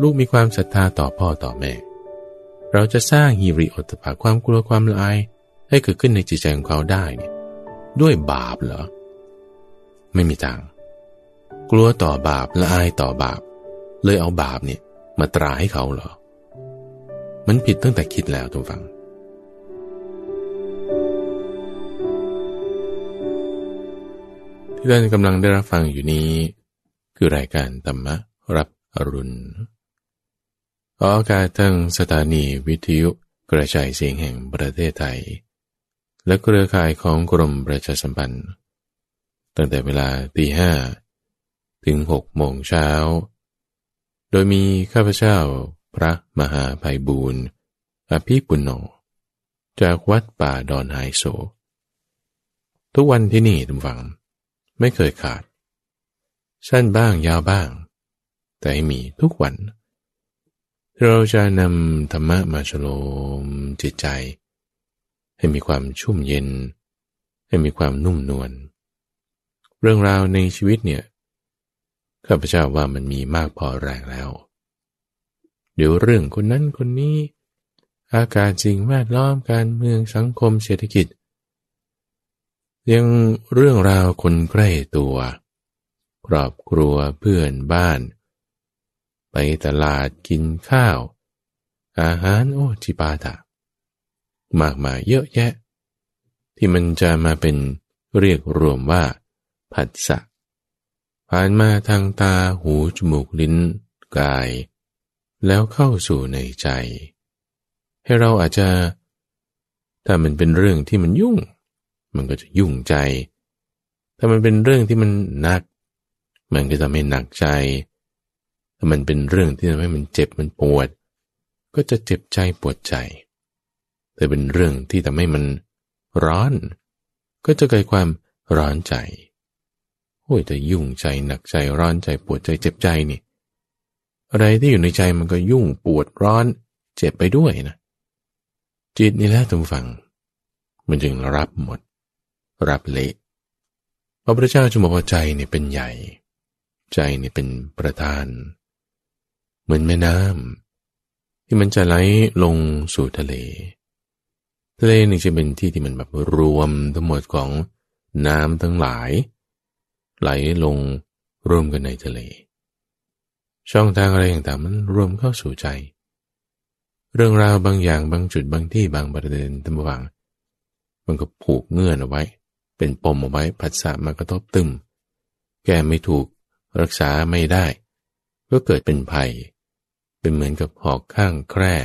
ลูกมีความศรัทธาต่อพ่อต่อแม่ เราจะสร้างฮีริโอตปาความกลัวความละอายให้เกิดขึ้นในจิตใจของเขาได้เนี่ยด้วยบาปเหรอ ไม่มีทาง กลัวต่อบาปละอายต่อบาป เลยเอาบาปเนี่ยมาตราให้เขาเหรอ มันผิดตั้งแต่คิดแล้วทุกฝังที่ท่านกำลังได้รับฟังอยู่นี้ คือรายการธรรมรับอรุณ ออกอากาศทั้งสถานีวิทยุกระจายเสียงแห่งประเทศไทย และเครือข่ายของกรมประชาสัมพันธ์ ตั้งแต่เวลาตีห้าถึงหกโมงเช้า โดยมีข้าพเจ้าพระมหาภัยบูรณ์อภิปุณโญจากวัดป่าดอนไฮโซ ทุกวันที่นี่ทุกฝัง ไม่เคยขาด สั้นบ้างยาวบ้าง แต่ให้มีทุกวัน เราจะนำธรรมะมาฉโลมจิตใจ ให้มีความชุ่มเย็น ให้มีความนุ่มนวลเรื่องราวในชีวิตเนี่ยข้าพเจ้าว่ามันมีมากพอแรงแล้ว เดี๋ยวเรื่องคนนั้นคนนี้ อากาศสิ่งแวดล้อมการเมืองสังคมเศรษฐกิจ ยังเรื่องราวคนใกล้ตัว ครอบครัวเพื่อนบ้าน ไปตลาดกินข้าว อาหารโอจิปาถะมากมายเยอะแยะ ที่มันจะมาเป็นเรียกรวมว่า ผัสสะผ่านมาทางตาหูจมูกลิ้นกาย แล้วเข้าสู่ในใจ ให้เราอาจจะ ถ้ามันเป็นเรื่องที่มันยุ่ง มันก็จะยุ่งใจ ถ้ามันเป็นเรื่องที่มันหนัก มันก็จะไม่หนักใจ ถ้ามันเป็นเรื่องที่ทำให้มันเจ็บมันปวด ก็จะเจ็บใจปวดใจแต่เป็นเรื่องที่ทำให้มันร้อน ก็จะเกิดความร้อนใจโอ้ยแต่ยุ่งใจหนักใจร้อนใจปวดใจเจ็บใจนี่ อะไรที่อยู่ในใจมันก็ยุ่งปวดร้อน เจ็บไปด้วยนะ จิตนี่แหละทุกฝัง มันจึงรับหมด รับเละพระพุทธเจ้าจึงบอกว่าใจเนี่ยเป็นใหญ่ ใจเนี่ยเป็นประธาน เหมือนแม่น้ำที่มันจะไหลลงสู่ทะเล ทะเลนี่จะเป็นที่ที่มันแบบรวมทั้งหมดของน้ำทั้งหลาย ไหลลงรวมกันในทะเล ช่องทางอะไรต่างๆมันรวมเข้าสู่ใจ เรื่องราวบางอย่างบางจุดบางที่บางประเด็นตั้งบางมันก็ผูกเงื่อนเอาไว้ เป็นปมเอาไว้ผัสสะมากระทบตึมแก้ไม่ถูกรักษาไม่ได้ ก็เกิดเป็นภัย เป็นเหมือนกับหอกข้างแคร่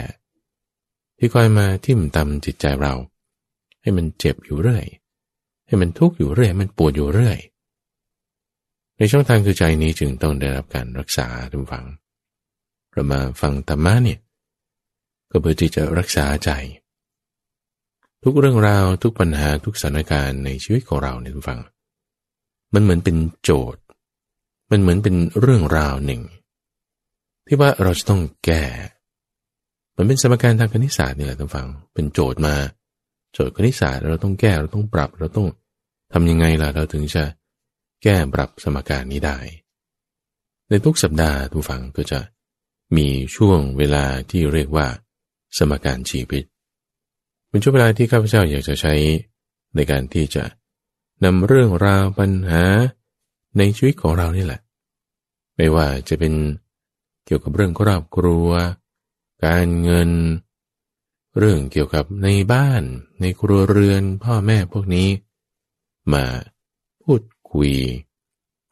ที่คอยมาทิ่มตำจิตใจเรา ให้มันเจ็บอยู่เรื่อย ให้มันทุกข์อยู่เรื่อย มันปวดอยู่เรื่อย ในช่องทางคือใจนี้จึงต้องได้รับการรักษาทุกฝังเรามาฟังธรรมะเนี่ยก็เพื่อที่จะรักษาใจ ทุกเรื่องราวทุกปัญหาทุกสถานการณ์ในชีวิตของเราเนี่ยทุกฝัง มันเหมือนเป็นโจทย์ มันเหมือนเป็นเรื่องราวหนึ่ง ที่ว่าเราจะต้องแก้มันเป็นสมการทางคณิตศาสตร์นี่แหละทุกฝัง เป็นโจทย์มา โจทย์คณิตศาสตร์เราต้องแก้เราต้องปรับ เราต้องทำยังไงล่ะเราถึงจะแก้ปรับสมการนี้ได้ ในทุกสัปดาห์ทุกฝังก็จะมีช่วงเวลาที่เรียกว่า สมการชีวิตเป็นช่วงเวลาที่ข้าพเจ้าอยากจะใช้ในการที่จะนำเรื่องราวปัญหาในชีวิตของเรานี่แหละ ไม่ว่าจะเป็น เกี่ยวกับเรื่องครอบครัว การเงิน เรื่องเกี่ยวกับในบ้าน ในครัวเรือนพ่อแม่พวกนี้ มาพูดคุย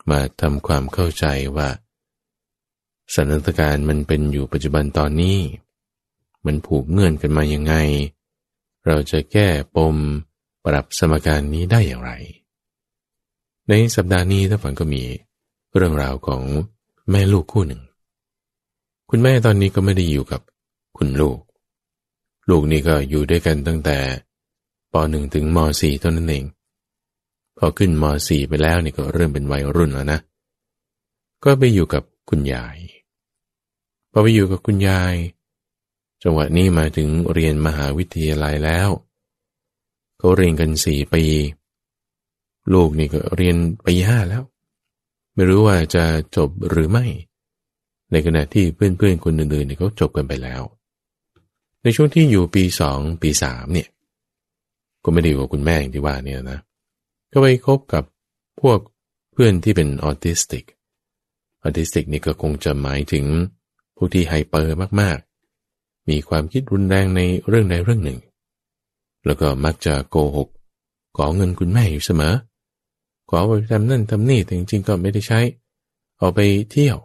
มาทำความเข้าใจว่าสถานการณ์มันเป็นอยู่ปัจจุบันตอนนี้ มันผูกเงื่อนกันมายังไง เราจะแก้ปมปรับสมการนี้ได้อย่างไร ในสัปดาห์นี้ท่านฝันก็มีเรื่องราวของแม่ลูกคู่หนึ่ง คุณแม่ตอนนี้ก็ไม่ได้อยู่กับคุณลูก ลูกนี่ก็อยู่ด้วยกันตั้งแต่ป .1 ถึงม .4 เท่านั้นเอง พอขึ้นม .4 ไปแล้วนี่ก็เริ่มเป็นวัยรุ่นแล้วนะ ก็ไปอยู่กับคุณยาย พอไปอยู่กับคุณยาย จังหวะนี้มาถึงเรียนมหาวิทยาลัยแล้วเขาเรียนกันสี่ปี ลูกนี่ก็เรียนปีห้าแล้ว ไม่รู้ว่าจะจบหรือไม่ ในขณะที่เพื่อนๆคนอื่นๆเนี่ยเขาจบกันไปแล้ว ในช่วงที่อยู่ปีสองปีสามเนี่ยก็ไม่ได้อยู่กับคุณแม่อย่างที่ว่าเนี่ยนะก็ไปคบกับพวกเพื่อนที่เป็นออทิสติกออทิสติกนี่ก็คงจะหมายถึงผู้ที่ไฮเปอร์มากๆ มีความคิดรุนแรงในเรื่องใดเรื่องหนึ่ง แล้วก็มักจะโกหกขอเงินคุณแม่อยู่เสมอ ขอไปทำนั่นทำนี่แต่จริงๆก็ไม่ได้ใช้ เอาไปเที่ยว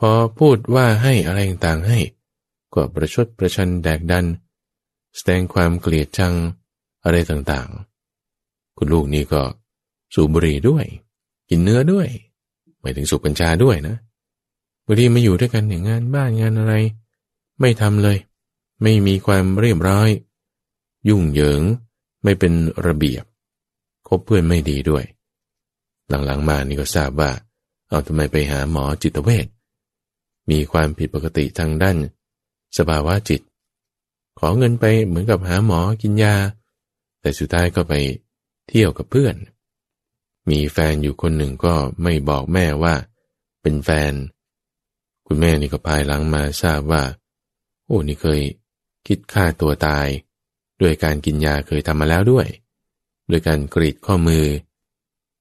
พอพูดว่าให้อะไรต่างๆให้ ก็ประชดประชันแดกดัน แสดงความเกลียดชังอะไรต่างๆ คุณลูกนี่ก็สูบบุหรี่ด้วย กินเนื้อด้วย หมายถึงสูบกัญชาด้วยนะบางทีมาอยู่ด้วยกันอย่างงานบ้านงานอะไร ไม่ทำเลย ไม่มีความเรียบร้อย ยุ่งเหยิงไม่เป็นระเบียบคบเพื่อนไม่ดีด้วย หลังๆมานี่ก็ทราบว่า เอาทำไมไปหาหมอจิตเวช มีความผิดปกติทางด้านสภาวะจิต ขอเงินไปเหมือนกับหาหมอกินยา แต่สุดท้ายก็ไปเที่ยวกับเพื่อน มีแฟนอยู่คนหนึ่งก็ไม่บอกแม่ว่า เป็นแฟน คุณแม่นี่ก็ภายหลังมาทราบว่า โอ้นี่เคยคิดฆ่าตัวตาย ด้วยการกินยาเคยทำมาแล้วด้วย โดยการกรีดข้อมือ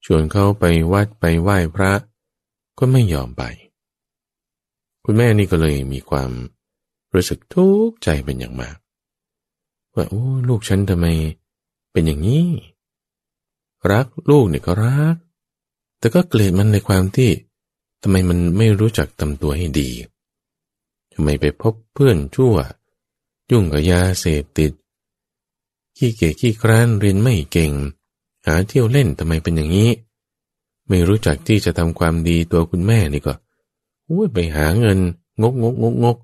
ชวนเขาไปวัดไปไหว้พระ ก็ไม่ยอมไป คุณแม่นี่ก็เลยมีความรู้สึกทุกข์ใจเป็นอย่างมาก ว่าโอ้ลูกฉันทำไมเป็นอย่างนี้ รักลูกเนี่ยก็รัก แต่ก็เกลียดมันในความที่ทำไมมันไม่รู้จักทำตัวให้ดีทำไมไปพบเพื่อนชั่ว ยุ่งกับยาเสพติด ขี้เกียจขี้คร้านเรียนไม่เก่ง หาเที่ยวเล่นทำไมเป็นอย่างนี้ ไม่รู้จักที่จะทำความดีตัวคุณแม่นี่ก็ อุ้ยไปหาเงิน งกงกงกงก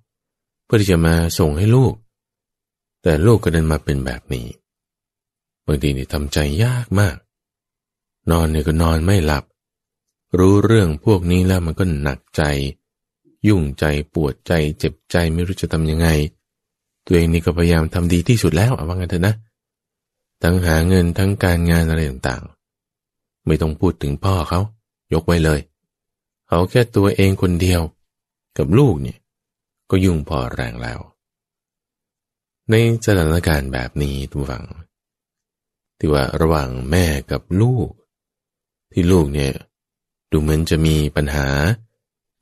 เพื่อที่จะมาส่งให้ลูก แต่ลูกก็เดินมาเป็นแบบนี้บางทีนี่ทำใจยากมาก นอนเนี่ยก็นอนไม่หลับ รู้เรื่องพวกนี้แล้วมันก็หนักใจ ยุ่งใจปวดใจเจ็บใจไม่รู้จะทำยังไง ตัวเองนี่ก็พยายามทำดีที่สุดแล้วเอาว่างันเถอะนะ ทั้งหาเงินทั้งการงานอะไรต่างๆ ไม่ต้องพูดถึงพ่อเขา ยกไว้เลย เขาแค่ตัวเองคนเดียว กับลูกเนี่ย ก็ยุ่งพอแรงแล้ว ในสถานการณ์แบบนี้ทุกฝัง ที่ว่าระหว่างแม่กับลูก ที่ลูกเนี่ยดูเหมือนจะมีปัญหา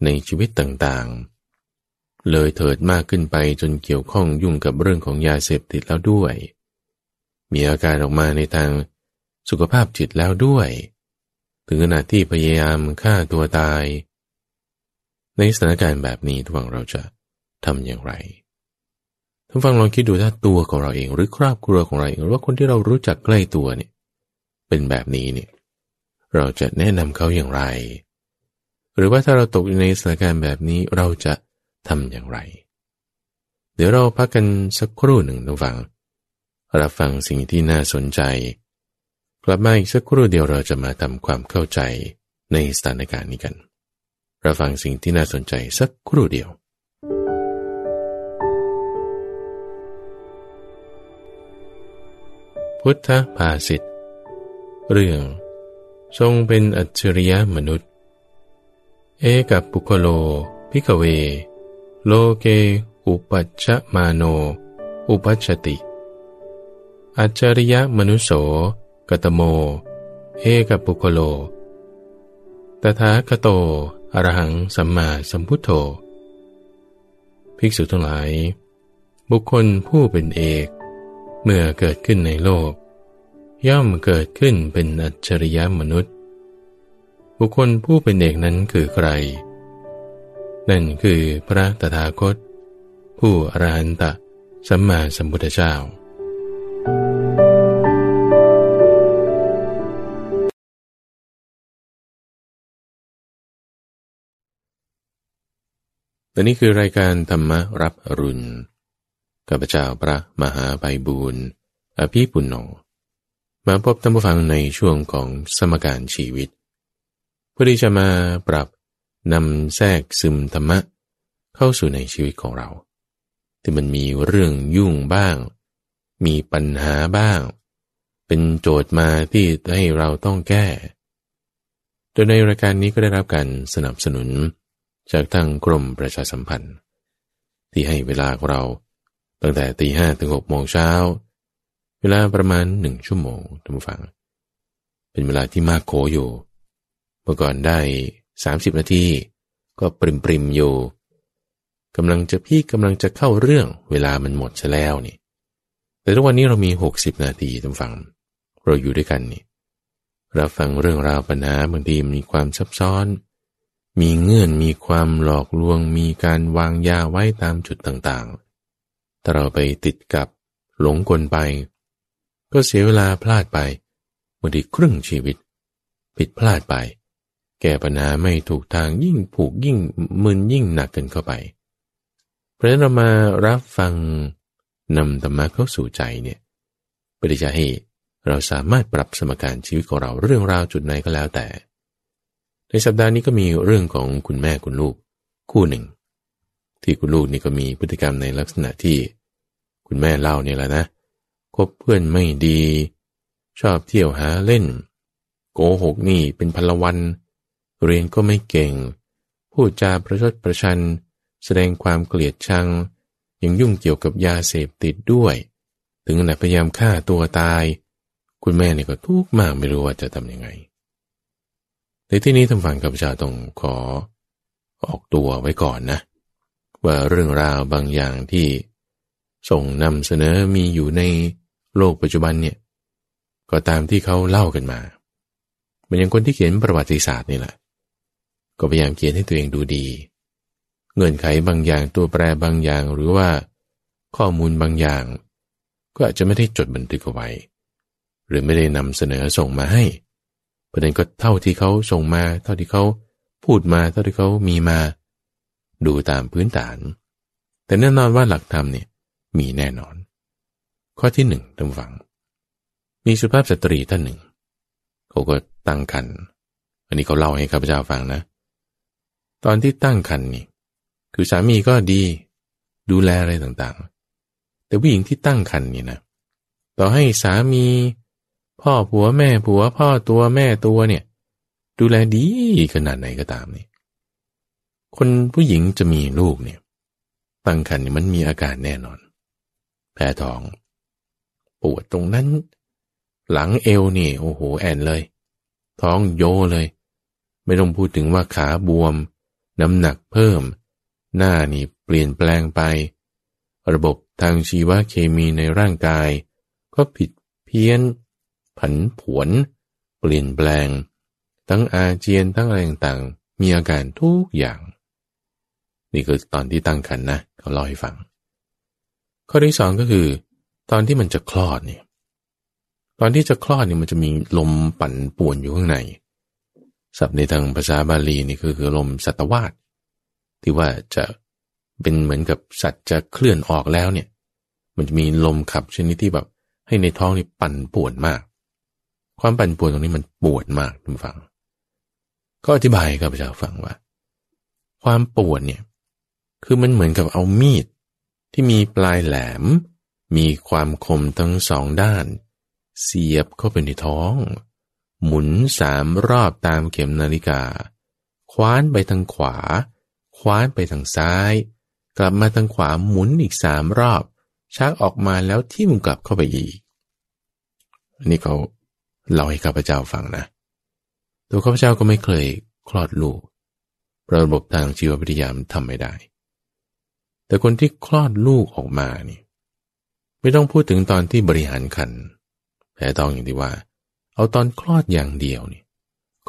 ในชีวิตต่างๆ เลยเถิดมากขึ้นไปจนเกี่ยวข้องยุ่งกับเรื่องของยาเสพติดแล้วด้วย มีอาการออกมาในทางสุขภาพจิตแล้วด้วย ถึงขนาดที่พยายามฆ่าตัวตาย ในสถานการณ์แบบนี้ทุกฝังเราจะทำอย่างไรท่านฟังลองคิดดูถ้าตัวของเราเองหรือครอบครัวของเราเองหรือว่าคนที่เรารู้จักใกล้ตัวเนี่ยเป็นแบบนี้เนี่ยเราจะแนะนำเขาอย่างไร หรือว่าถ้าเราตกอยู่ในสถานการณ์แบบนี้เราจะทำอย่างไร เดี๋ยวเราพักกันสักครู่หนึ่งทุกฝังรับฟังสิ่งที่น่าสนใจ กลับมาอีกสักครู่เดียวเราจะมาทำความเข้าใจในสถานการณ์นี้กัน เรับฟังสิ่งที่น่าสนใจสักครู่เดียวพุทธภาษิตเรื่อง ทรงเป็นอัจฉริยะมนุษย์ เอกปุคคโล ภิกขเว โลเก อุปปัชชมาโน อุปปัชชติ อัจฉริยมนุสโส กตโม เอกปุคคโล ตถาคโต อรหังสัมมาสัมพุทโธ ภิกษุทั้งหลาย บุคคลผู้เป็นเอก เมื่อเกิดขึ้นในโลก ย่อมเกิดขึ้นเป็นอัจฉริยะมนุษย์ บุคคลผู้เป็นเอกนั้นคือใคร นั่นคือพระตถาคต ผู้อรหันตสัมมาสัมพุทธเจ้า แต่นี่คือรายการธรรมรับอรุณกับพเจ้าพระมหาไพบูรณ์อภิปุณโญมาพบท่านผู้ฟังในช่วงของสมการชีวิต เพื่อที่จะมาปรับนำแทรกซึมธรรมะ เข้าสู่ในชีวิตของเรา ที่มันมีเรื่องยุ่งบ้าง มีปัญหาบ้าง เป็นโจทย์มาที่ให้เราต้องแก้ โดยในรายการนี้ก็ได้รับการสนับสนุน จากทางกรมประชาสัมพันธ์ ที่ให้เวลาเรา ตั้งแต่ตีห้ถึงหกโมงเช้า เวลาประมาณหนึ่งชั่วโมงท่านผู้ฟัง เป็นเวลาที่มากโขอยู่ เมื่อก่อนได้สามสิบนาทีก็ปริมปริมอยู่กำลังจะพี่กำลังจะเข้าเรื่องเวลามันหมดซะแล้วนี่ แต่ทุกวันนี้เรามีหกสิบนาทีท่านฟัง เราอยู่ด้วยกันนี่เราฟังเรื่องราวปัญหาบางทีมีความซับซ้อน มีเงื่อนมีความหลอกลวงมีการวางยาไว้ตามจุดต่างๆ ถ้าเราไปติดกับหลงกลไป ก็เสียเวลาพลาดไปบางทีครึ่งชีวิต ผิดพลาดไป แก้ปัญหาไม่ถูกทางยิ่งผูกยิ่งมึนยิ่งหนักกันเข้าไป เพราะนั้นเรามารับฟังนำธรรมะเข้าสู่ใจเนี่ยปฏิจะให้เราสามารถปรับสมการชีวิตของเราเรื่องราวจุดไหนก็แล้วแต่ ในสัปดาห์นี้ก็มีเรื่องของคุณแม่คุณลูกคู่หนึ่ง ที่คุณลูกนี่ก็มีพฤติกรรมในลักษณะที่ คุณแม่เล่าเนี่ยแหละนะคบเพื่อนไม่ดี ชอบเที่ยวหาเล่น โกหกนี่เป็นพลวัน เรียนก็ไม่เก่ง พูดจาประชดประชัน แสดงความเกลียดชัง ยังยุ่งเกี่ยวกับยาเสพติดด้วย ถึงขนาดพยายามฆ่าตัวตาย คุณแม่เนี่ยก็ทุกข์มากไม่รู้ว่าจะทำยังไง ในที่นี้ทำฝังกับชาต้องขอออกตัวไว้ก่อนนะ ว่าเรื่องราวบางอย่างที่ส่งนำเสนอมีอยู่ในโลกปัจจุบันเนี่ย ก็ตามที่เขาเล่ากันมาเหมือนอย่างคนที่เขียนประวัติศาสตร์นี่แหละ ก็พยายามเขียนให้ตัวเองดูดี เงื่อนไขบางอย่างตัวแปรบางอย่างหรือว่าข้อมูลบางอย่าง ก็อาจจะไม่ได้จดบันทึกเอาไว้ หรือไม่ได้นำเสนอส่งมาให้ ประเด็นก็เท่าที่เขาส่งมา เท่าที่เขาพูดมาเท่าที่เขามีมา ดูตามพื้นฐาน แต่แน่นอนว่าหลักธรรมเนี่ยมีแน่นอน ข้อที่หนึ่งท่านฟัง มีสุภาพสตรีท่านหนึ่ง เขาก็ตั้งคันอันนี้เขาเล่าให้ข้าพเจ้าฟังนะ ตอนที่ตั้งคันนี่ คือสามีก็ดี ดูแลอะไรต่างๆ แต่ผู้หญิงที่ตั้งคันนี่นะ ต่อให้สามี พ่อผัวแม่ผัวพ่อตัวแม่ตัวเนี่ย ดูแลดีขนาดไหนก็ตามนี่คนผู้หญิงจะมีลูกเนี่ยตั้งครรภ์มันมีอาการแน่นอน แพ้ท้อง ปวดตรงนั้น หลังเอวนี่โอ้โหแอนเลย ท้องโยเลย ไม่ต้องพูดถึงว่าขาบวม น้ำหนักเพิ่ม หน้านี่เปลี่ยนแปลงไป ระบบทางชีวเคมีในร่างกาย ก็ผิดเพี้ยน ผันผวน เปลี่ยนแปลง ทั้งอาเจียนทั้งอะไรต่างๆ มีอาการทุกอย่าง นี่คือตอนที่ตั้งครรภ์นะเขาเล่าให้ฟัง ข้อที่สองก็คือ ตอนที่มันจะคลอดเนี่ยตอนที่จะคลอดเนี่ยมันจะมีลมปั่นป่วนอยู่ข้างในศัพท์ในทางภาษาบาลีนี่คือคือลมสัตวาสที่ว่าจะเป็นเหมือนกับสัตว์จะเคลื่อนออกแล้วเนี่ย มันจะมีลมขับชนิดที่แบบให้ในท้องนี่ปั่นป่วนมาก ความปั่นป่วนตรงนี้มันปวดมากทุกฝัง ก็อธิบายกับพระเจ้าฟังว่า ความปวดเนี่ย คือมันเหมือนกับเอามีด ที่มีปลายแหลม มีความคมทั้งสองด้าน เสียบเข้าไปในท้อง หมุนสามรอบตามเข็มนาฬิกา คว้านไปทางขวา คว้านไปทางซ้าย กลับมาทางขวาหมุนอีกสามรอบชักออกมาแล้วทิ่มกลับเข้าไปอีกอันนี้เขา เล่าให้ข้าพเจ้าฟังนะ ตัวข้าพเจ้าก็ไม่เคยคลอดลูกระบบทางชีววิทยามทำไม่ได้ แต่คนที่คลอดลูกออกมานี่ ไม่ต้องพูดถึงตอนที่บริหารคันแผลตองอย่างที่ว่า เอาตอนคลอดอย่างเดียวนี่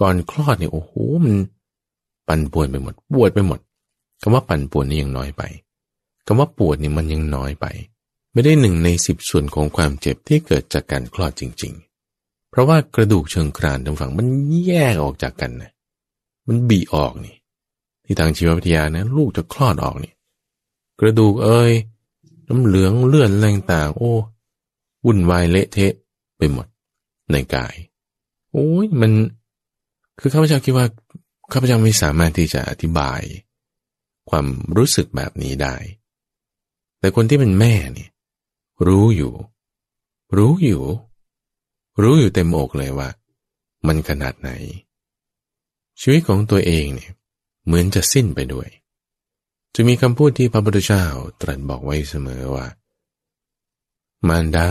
ก่อนคลอดเนี่ยโอ้โหมันปั่นป่วนไปหมดปวดไปหมดคำว่าปั่นป่วนนี่ยังน้อยไปคำว่าปวดนี่มันยังน้อยไป ไม่ได้หนึ่งในสิบส่วนของความเจ็บที่เกิดจากการคลอดจริง เพราะว่ากระดูกเชิงกรานทางฝั่งมันแยกออกจากกันนะมันบีออกนี่ ที่ทางชีววิทยานะลูกจะคลอดออกนี่ กระดูกเอ้ยน้ำเหลืองเลือนแรงต่าง โอ้วุ่นวายเละเทะไปหมดในกาย โอ้ยมัน คือข้าพเจ้าคิดว่าข้าพเจ้าไม่สามารถที่จะอธิบาย ความรู้สึกแบบนี้ได้ แต่คนที่เป็นแม่เนี่ยรู้อยู่ รู้อยู่ รู้อยู่เต็มอกเลยว่า มันขนาดไหน ชีวิตของตัวเองเนี่ยเหมือนจะสิ้นไปด้วย จะมีคำพูดที่พระพุทธเจ้าตรัสบอกไว้เสมอว่า มารดา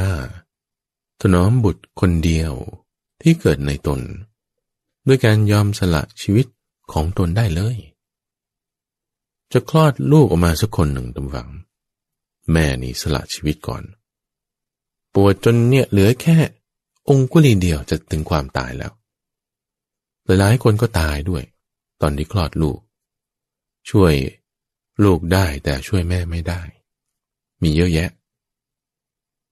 ถนอมบุตรคนเดียวที่เกิดในตน ด้วยการยอมสละชีวิตของตนได้เลย จะคลอดลูกออกมาสักคนหนึ่งตำฝัง แม่นี่สละชีวิตก่อน ปวดจนเนี่ยเหลือแค่ องคุลีเดียวจะถึงความตายแล้ว หลายๆคนก็ตายด้วย ตอนที่คลอดลูก ช่วยลูกได้แต่ช่วยแม่ไม่ได้ มีเยอะแยะ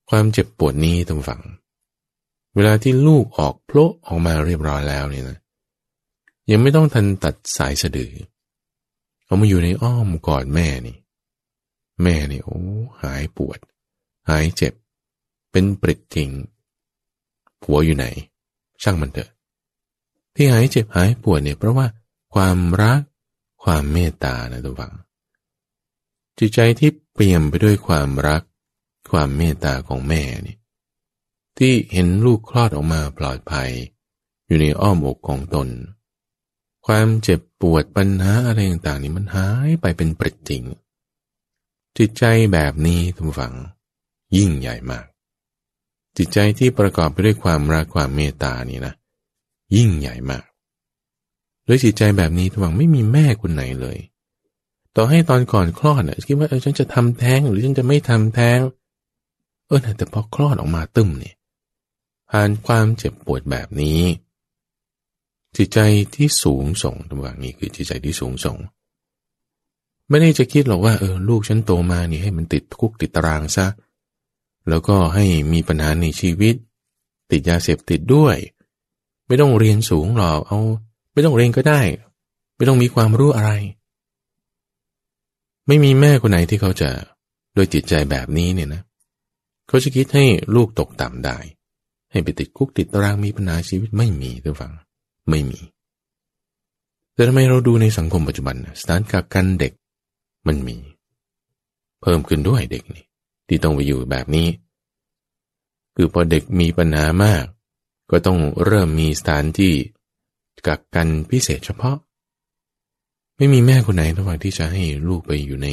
ความเจ็บปวดนี้ตำฝัง เวลาที่ลูกออกโผล่ออกมาเรียบร้อยแล้วเนี่ยนะยังไม่ต้องทันตัดสายสะดือ เอามาอยู่ในอ้อมกอดแม่นี่ แม่นี่โอ้หายปวด หายเจ็บ เป็นปริดจริง ผัวอยู่ไหน ช่างมันเถอะ ที่หายเจ็บหายปวดเนี่ยเพราะว่าความรักความเมตตานะทุกฝัง จิตใจที่เปี่ยมไปด้วยความรัก ความเมตตาของแม่นี่ที่เห็นลูกคลอดออกมาปลอดภัย อยู่ในอ้อมอกของตน ความเจ็บปวดปัญหาอะไรต่างๆนี่มันหายไปเป็นปริจริง จิตใจแบบนี้ทุกฝัง ยิ่งใหญ่มาก จิตใจที่ประกอบไปด้วยความรักความเมตตานี่นะ ยิ่งใหญ่มากด้วยจิตใจแบบนี้ทุกฝังไม่มีแม่คนไหนเลย ต่อให้ตอนก่อนคลอดเนี่ยคิดว่าเออฉันจะทำแท้งหรือฉันจะไม่ทำแท้ง เออแต่พอคลอดออกมาตึมเนี่ยผ่านความเจ็บปวดแบบนี้ จิตใจที่สูงส่งตรงนี้คือจิตใจที่สูงส่ง ไม่ได้จะคิดหรอกว่าเออลูกฉันโตมานี่ให้มันติดคุกติดตารางซะ แล้วก็ให้มีปัญหาในชีวิต ติดยาเสพติดด้วย ไม่ต้องเรียนสูงหรอกเอา ไม่ต้องเรียนก็ได้ ไม่ต้องมีความรู้อะไร ไม่มีแม่คนไหนที่เขาจะโดยจิตใจแบบนี้เนี่ยนะ เขาจะคิดให้ลูกตกต่ำได้ ให้ไปติดคุกติดตารางมีปัญหาชีวิตไม่มีทุกฝัง ไม่มี แต่ทำไมเราดูในสังคมปัจจุบันสถานกักกันเด็กมันมี เพิ่มขึ้นด้วยเด็กนี่ ที่ต้องไปอยู่แบบนี้ คือพอเด็กมีปัญหามาก ก็ต้องเริ่มมีสถานที่กักกันพิเศษเฉพาะ ไม่มีแม่คนไหนระหว่างที่จะให้ลูกไปอยู่ใน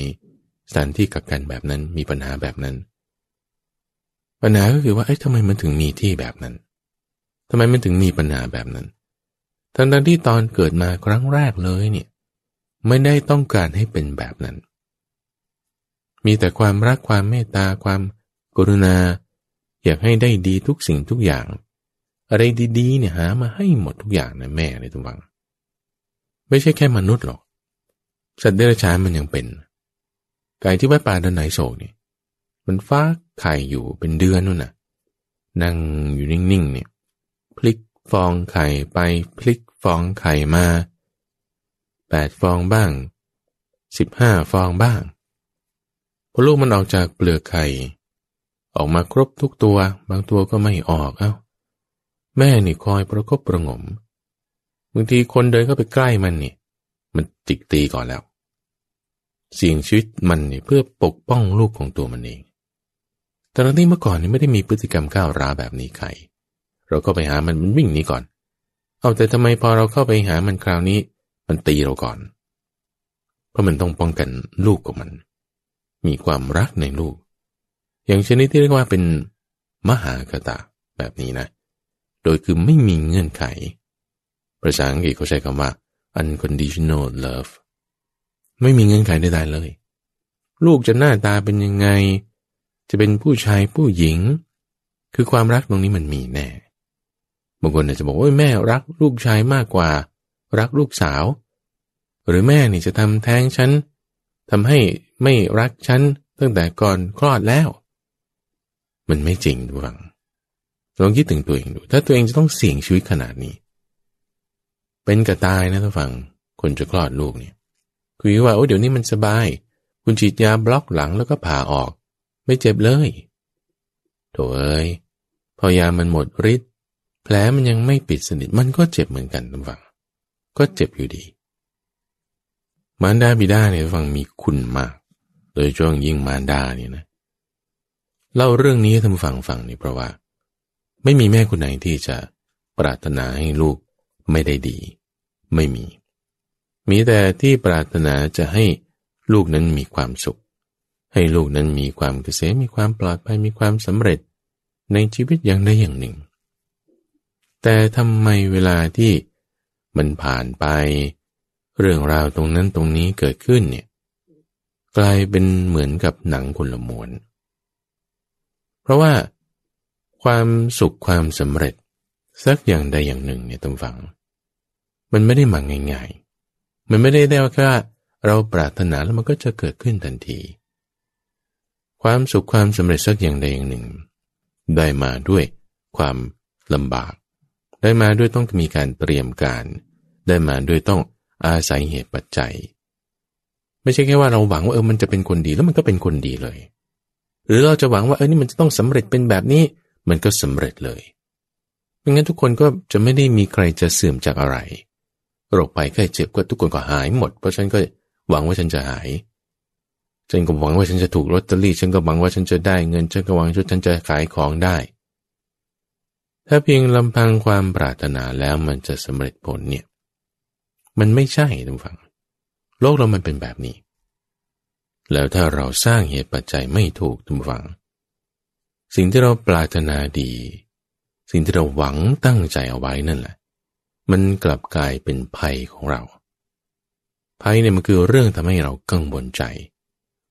สถานที่กักกันแบบนั้นมีปัญหาแบบนั้น ปัญหาก็คือว่าไอ้ทำไมมันถึงมีที่แบบนั้นทำไมมันถึงมีปัญหาแบบนั้นทั้งที่ตอนเกิดมาครั้งแรกเลยเนี่ยไม่ได้ต้องการให้เป็นแบบนั้น มีแต่ความรักความเมตตาความกรุณา อยากให้ได้ดีทุกสิ่งทุกอย่าง อะไรดีๆเนี่ยหามาให้หมดทุกอย่างนะแม่เลยทุกวัง ไม่ใช่แค่มนุษย์หรอก สัตว์เดรัจฉานมันยังเป็น ไก่ที่วัดป่าดันไหนโศกนี่ยมันฟ้าไข่อยู่เป็นเดือนนู่นน่ะ นั่งอยู่นิ่งๆเนี่ย พลิกฟองไข่ไปพลิกฟองไข่มาแปดฟองบ้างสิบห้าฟองบ้าง พอลูกมันออกจากเปลือกไข่ ออกมาครบทุกตัว บางตัวก็ไม่ออกเอา้า แม่นี่คอยประคบประงมบางทีคนเดินเข้าไปใกล้มันนี่ มันจิกตีก่อนแล้วเสี่ยงชีวิตมันนี่เพื่อปกป้องลูกของตัวมันเองแต่ตอนที่เมื่อก่อนนี่ไม่ได้มีพฤติกรรมก้าวร้าแบบนี้ใครเราก็ไปหามันมันวิ่งหนีก่อน เอาแต่ทำไมพอเราเข้าไปหามันคราวนี้ มันตีเราก่อน เพราะมันต้องป้องกันลูกของมัน มีความรักในลูก อย่างชนิดที่เรียกว่าเป็นมหากตะแบบนี้นะ โดยคือไม่มีเงื่อนไข ภาษาอังกฤษเขาใช้คำว่า unconditional love ไม่มีเงื่อนไขใดๆเลย ลูกจะหน้าตาเป็นยังไง จะเป็นผู้ชายผู้หญิง คือความรักตรงนี้มันมีแน่บางคนอาจจะบอกว่าแม่รักลูกชายมากกว่า รักลูกสาว หรือแม่นี่จะทำแท้งฉัน ทำให้ไม่รักฉันตั้งแต่ก่อนคลอดแล้ว มันไม่จริงทุกฝังลองคิดถึงตัวเองดู ถ้าตัวเองจะต้องเสี่ยงชีวิตขนาดนี้ เป็นกระตายนะทุกฝัง คนจะคลอดลูกเนี่ยคุยว่าโอ้เดี๋ยวนี้มันสบาย คุณฉีดยาบล็อกหลังแล้วก็ผ่าออก ไม่เจ็บเลยโถเอ้ยพอยามันหมดฤทธิ์แผลมันยังไม่ปิดสนิทมันก็เจ็บเหมือนกันทุกฝัง ก็เจ็บอยู่ดี มารดาบิดาเนี่ยฟังมีคุณมาก โดยช่วงยิ่งมารดาเนี่ยนะเล่าเรื่องนี้ทำฝังฟังนี่เพราะว่า ไม่มีแม่คนไหนที่จะปรารถนาให้ลูกไม่ได้ดี ไม่มี มีแต่ที่ปรารถนาจะให้ลูกนั้นมีความสุข ให้ลูกนั้นมีความเกษมมีความปลอดภัยมีความสำเร็จในชีวิตอย่างใดอย่างหนึ่ง แต่ทำไมเวลาที่มันผ่านไป เรื่องราวตรงนั้นตรงนี้เกิดขึ้นเนี่ยกลายเป็นเหมือนกับหนังคนละมวน เพราะว่าความสุขความสำเร็จสักอย่างใดอย่างหนึ่งเนี่ยต้องฟัง มันไม่ได้มาง่ายๆ มันไม่ได้ได้ว่าเราปรารถนาแล้วมันก็จะเกิดขึ้นทันที ความสุขความสำเร็จสักอย่างใดอย่างหนึ่ง ได้มาด้วยความลำบาก ได้มาด้วยต้องมีการเตรียมการ ได้มาด้วยต้อง อาศัยเหตุปัจจัย ไม่ใช่แค่ว่าเราหวังว่าเออมันจะเป็นคนดีแล้วมันก็เป็นคนดีเลย หรือเราจะหวังว่าเออนี่มันจะต้องสำเร็จเป็นแบบนี้มันก็สำเร็จเลยไม่งั้นทุกคนก็จะไม่ได้มีใครจะเสื่อมจากอะไรโรคภัยไข้เจ็บก็ทุกคนก็หายหมด เพราะฉันก็หวังว่าฉันจะหายฉันก็หวังว่าฉันจะถูกลอตเตอรี่ฉันก็หวังว่าฉันจะได้เงินฉันก็หวังว่าฉันจะขายของได้ ถ้าเพียงลำพังความปรารถนาแล้วมันจะสำเร็จผลเนี่ย มันไม่ใช่ทุกฝัง โลกเรามันเป็นแบบนี้ แล้วถ้าเราสร้างเหตุปัจจัยไม่ถูกทุกฝัง สิ่งที่เราปรารถนาดี สิ่งที่เราหวังตั้งใจเอาไว้นั่นแหละ มันกลับกลายเป็นภัยของเรา ภัยเนี่ยมันคือเรื่องทำให้เรากังวลใจ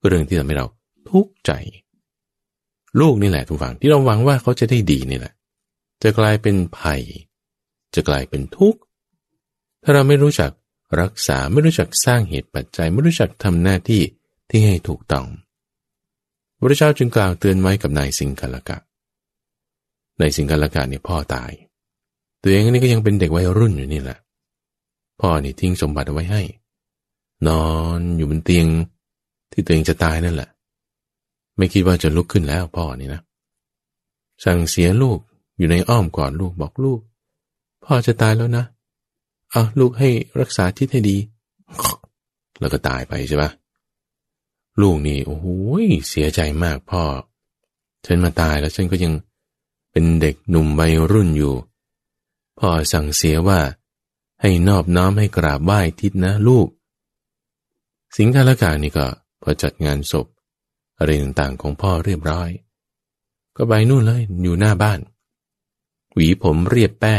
เรื่องที่ทำให้เราทุกข์ใจ ลูกนี่แหละทุกฝังที่เราหวังว่าเขาจะได้ดีนี่แหละ จะกลายเป็นภัย จะกลายเป็นทุกข์ ถ้าเราไม่รู้จักรักษาไม่รู้จักสร้างเหตุปัจจัย ไม่รู้จักทำหน้าที่ที่ให้ถูกต้อง พระเจ้าจึงกล่าวเตือนไว้กับนายสิงคลกะในสิ่งกันละกันเนี่ยพ่อตาย ตัวเองนี่ก็ยังเป็นเด็กวัยรุ่นอยู่นี่แหละ พ่อนี่ทิ้งสมบัติเอาไว้ให้ นอนอยู่บนเตียงที่ตัวเองจะตายนั่นแหละ ไม่คิดว่าจะลุกขึ้นแล้วพ่อนี่นะ สั่งเสียลูกอยู่ในอ้อมกอดลูกบอกลูก พ่อจะตายแล้วนะเอาลูกให้รักษาที่ให้ดี แล้วก็ตายไปใช่ปะลูกนี่โอ้โหเสียใจมากพ่อ ฉันมาตายแล้วฉันก็ยังเป็นเด็กหนุ่มวัยรุ่นอยู่ พ่อสั่งเสียว่า ให้นอบน้อมให้กราบไหว้ทิศนะลูก สิงคาลกานี่ก็พอจัดงานศพอะไรต่างๆของพ่อเรียบร้อย ก็ไปนู่นเลยอยู่หน้าบ้าน หวีผมเรียบแป้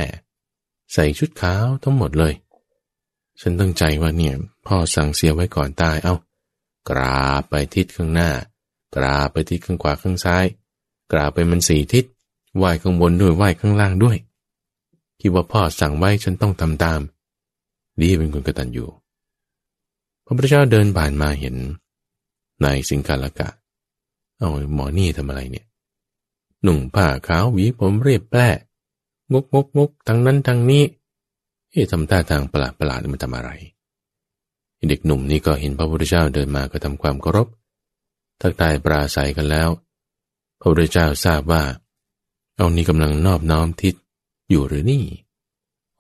ใส่ชุดขาวทั้งหมดเลย ฉันตั้งใจว่าเนี่ยพ่อสั่งเสียไว้ก่อนตายเอา้ากราบไปทิศข้างหน้า กราบไปทิศข้างขวาข้างซ้าย กราบไปมันสี่ทิศไหว้ข้างบนด้วยไหว้ข้างล่างด้วย คิดว่าพ่อสั่งไว้ฉันต้องทำตาม ดีเป็นคนกระตัญญูพระพุทธเจ้าเดินผ่านมาเห็นนายสิงคาลกะ เอาหมอนี่ทำอะไรเนี่ย หนุ่งผ้าขาวหวีผมเรียบแปร่ งกงกงกทั้งนั้นทั้งนี้เอ๊ะทำท่าทางประหลาดประหลาดมันทำอะไร เด็กหนุ่มนี่ก็เห็นพระพุทธเจ้าเดินมาก็ทำความเคารพทักทายปราศัยกันแล้ว พระพุทธเจ้าทราบว่า เอานี่กำลังนอบน้อมทิศอยู่หรือนี่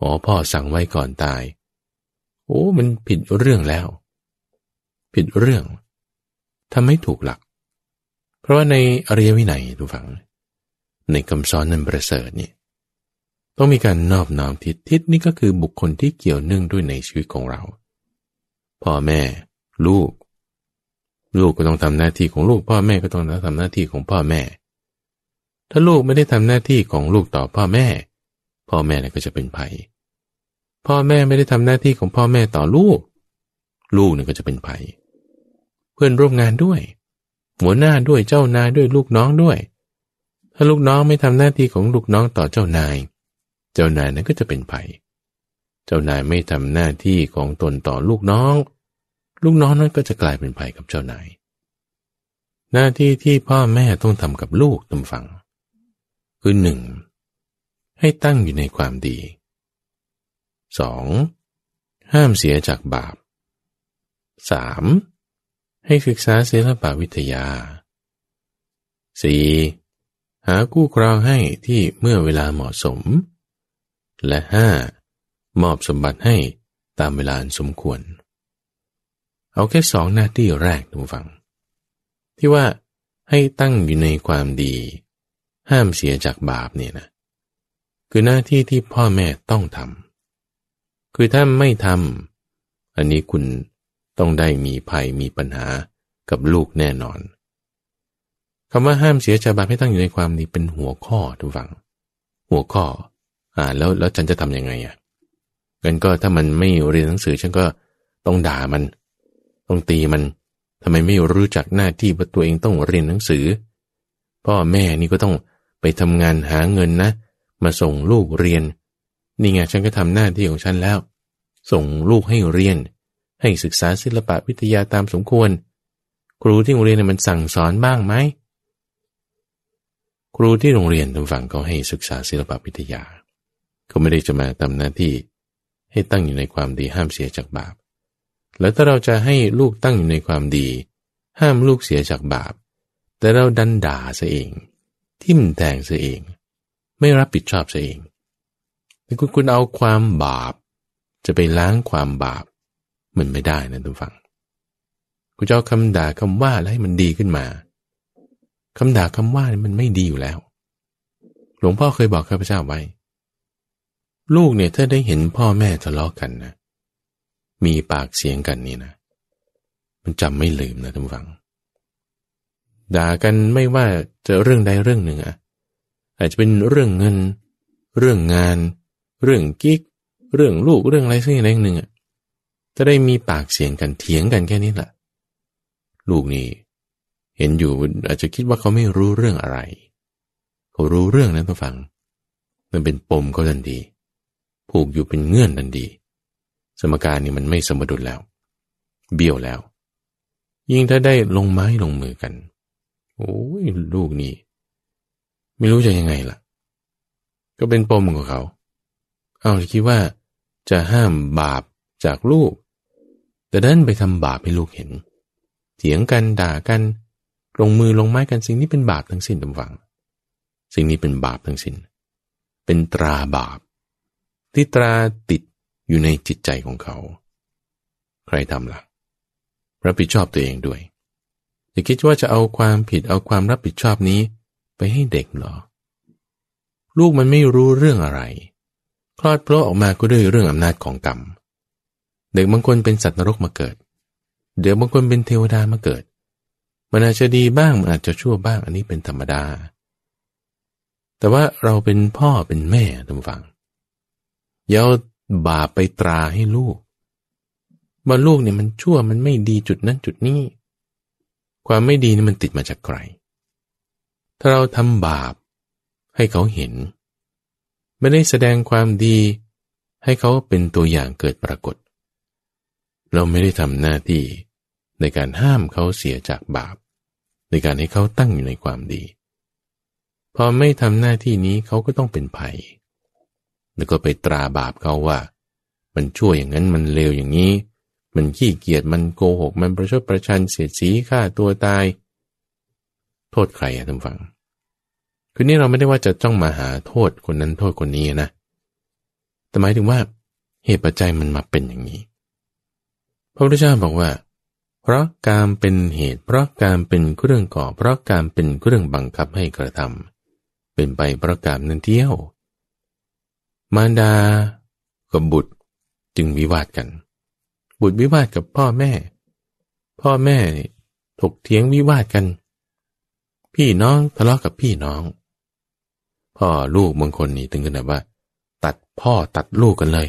อ๋อพ่อสั่งไว้ก่อนตาย โอ้มันผิดเรื่องแล้ว ผิดเรื่องทำให้ถูกหลัก เพราะว่าในอริยวินัยทุกฝัง ในคำสอนนั้นประเสริฐนี่ ต้องมีการนอบน้อมทิศทิศนี่ก็คือบุคคลที่เกี่ยวเนื่องด้วยในชีวิตของเรา พ่อแม่ ลูก ลูกก็ต้องทำหน้าที่ของลูก พ่อแม่ก็ต้องทำหน้าที่ของพ่อแม่ ถ้าลูกไม่ได้ทำหน้าที่ของลูกต่อพ่อแม่ พ่อแม่ก็จะเป็นภัย พ่อแม่ไม่ได้ทำหน้าที่ของพ่อแม่ต่อลูก ลูกนี่ก็จะเป็นภัย เพื่อนร่วมงานด้วย หัวหน้าด้วยเจ้านายด้วยลูกน้องด้วย ถ้าลูกน้องไม่ทำหน้าที่ของลูกน้องต่อเจ้านาย เจ้านายนั้นก็จะเป็นภัย เจ้านายไม่ทำหน้าที่ของตนต่อลูกน้อง ลูกน้องนั้นก็จะกลายเป็นภัยกับเจ้านาย หน้าที่ที่พ่อแม่ต้องทำกับลูกตำฝัง คือหนึ่งให้ตั้งอยู่ในความดี 2. ห้ามเสียจากบาป 3. ให้ศึกษาศิลปวิทยา 4. หาคู่ครองให้ที่เมื่อเวลาเหมาะสม และ 5. มอบสมบัติให้ตามเวลาสมควร เอาแค่สองหน้าที่แรกดูฟัง ที่ว่าให้ตั้งอยู่ในความดี ห้ามเสียจากบาปเนี่ยนะคือหน้าที่ที่พ่อแม่ต้องทำคือถ้าไม่ทำอันนี้คุณต้องได้มีภัยมีปัญหากับลูกแน่นอนคำว่าห้ามเสียจากบาปให้ตั้งอยู่ในความดีเป็นหัวข้อทุกฝัง หัวข้อ อ่าแล้วแล้วฉันจะทํำยังไงอะงั้นก็ถ้ามันไม่เรียนหนังสือฉันก็ต้องด่ามัน ต้องตีมันทำไมไม่รู้จักหน้าที่ว่าตัวเองต้องเรียนหนังสือ พ่อแม่นี่ก็ต้องไปทำงานหาเงินนะ มาส่งลูกเรียน นี่ไงฉันก็ทำหน้าที่ของฉันแล้ว ส่งลูกให้เรียน ให้ศึกษาศิลปะวิทยาตามสมควร ครูที่โรงเรียนเนี่ยมันสั่งสอนบ้างไหมครูที่โรงเรียนทางฝั่งเขาให้ศึกษาศิลปะวิทยา เขาไม่ได้จะมาทำหน้าที่ ให้ตั้งอยู่ในความดีห้ามเสียจากบาป แล้วถ้าเราจะให้ลูกตั้งอยู่ในความดี ห้ามลูกเสียจากบาป แต่เราดันด่าซะเอง ทิ่มแทงซะเอง ไม่รับผิดชอบซะเองแต่คุณคุณเอาความบาป จะไปล้างความบาป มันไม่ได้นะทุกฝังคุณจะเอาคำด่าคำว่าแล้วให้มันดีขึ้นมาคำด่าคำว่ามันไม่ดีอยู่แล้ว หลวงพ่อเคยบอกข้าพเจ้าไว้ ลูกเนี่ยถ้าได้เห็นพ่อแม่ทะเลาะกกันนะ มีปากเสียงกันนี่นะ มันจำไม่ลืมนะท่านฟัง ด่ากันไม่ว่าจะเรื่องใดเรื่องหนึ่งอะอาจจะเป็นเรื่องเงิน เรื่องงาน เรื่องกิ๊ก เรื่องลูกเรื่องอะไรสักอย่างหนึ่งอะจะได้มีปากเสียงกันเถียงกันแค่นี้แหละลูกนี่เห็นอยู่อาจจะคิดว่าเขาไม่รู้เรื่องอะไร เขารู้เรื่องนั้นต้องฟัง มันเป็นปมเขาทันที ผูกอยู่เป็นเงื่อนทันทีสมการนี่มันไม่สมดุลแล้ว เบี้ยวแล้ว ยิ่งถ้าได้ลงไม้ลงมือกัน โอ้ยลูกนี่ไม่รู้จะยังไงล่ะ ก็เป็นปมของเขา เอาคิดว่าจะห้ามบาปจากลูก แต่ดันไปทำบาปให้ลูกเห็น เถียงกันด่ากัน ลงมือลงไม้กันสิ่งนี้เป็นบาปทั้งสิ้นตำฝัง สิ่งนี้เป็นบาปทั้งสิ้น เป็นตราบาป ที่ตราติดอยู่ในจิตใจของเขา ใครทำละ่ะ รับผิดชอบตัวเองด้วยอย่าคิดว่าจะเอาความผิดเอาความรับผิดชอบนี้ไปให้เด็กหรอ ลูกมันไม่รู้เรื่องอะไร คลอดเพราะออกมาก็ด้วยเรื่องอำนาจของกรรม เด็กบางคนเป็นสัตว์นรกมาเกิด เดี๋ยวบางคนเป็นเทวดามาเกิด มันอาจจะดีบ้างมันอาจจะชั่วบ้างอันนี้เป็นธรรมดา แต่ว่าเราเป็นพ่อเป็นแม่ทุกฝัง อย่าเอาบาปไปตราให้ลูกว่าลูกเนี่ยมันชั่วมันไม่ดีจุดนั้นจุดนี้ ความไม่ดีนี่มันติดมาจากใคร ถ้าเราทำบาปให้เขาเห็น ไม่ได้แสดงความดีให้เขาเป็นตัวอย่างเกิดปรากฏ เราไม่ได้ทำหน้าที่ในการห้ามเขาเสียจากบาป ในการให้เขาตั้งอยู่ในความดี พอไม่ทำหน้าที่นี้เขาก็ต้องเป็นภัย แล้วก็ไปตราบาปเขาว่า มันชั่วอย่างนั้นมันเลวอย่างนี้ มันขี้เกียจมันโกหกมันประชดประชันเสียดสีฆ่าตัวตาย โทษใครอะท่านฟัง คือนี่เราไม่ได้ว่าจะจ้องมาหาโทษคนนั้นโทษคนนี้นะ แต่หมายถึงว่าเหตุปัจจัยมันมาเป็นอย่างนี้ พระพุทธเจ้าบอกว่า เพราะการเป็นเหตุ เพราะการเป็นเครื่องก่อ เพราะการเป็นเครื่องบังคับให้กระทำเป็นไปเพราะการนั้นเที่ยว มารดา กับบุตรจึงวิวาทกัน บุตรวิวาทกับพ่อแม่ พ่อแม่ถกเถียงวิวาทกัน พี่น้องทะเลาะกับพี่น้อง พ่อลูกบางคนนี่ถึงกันแบบว่า ตัดพ่อตัดลูกกันเลย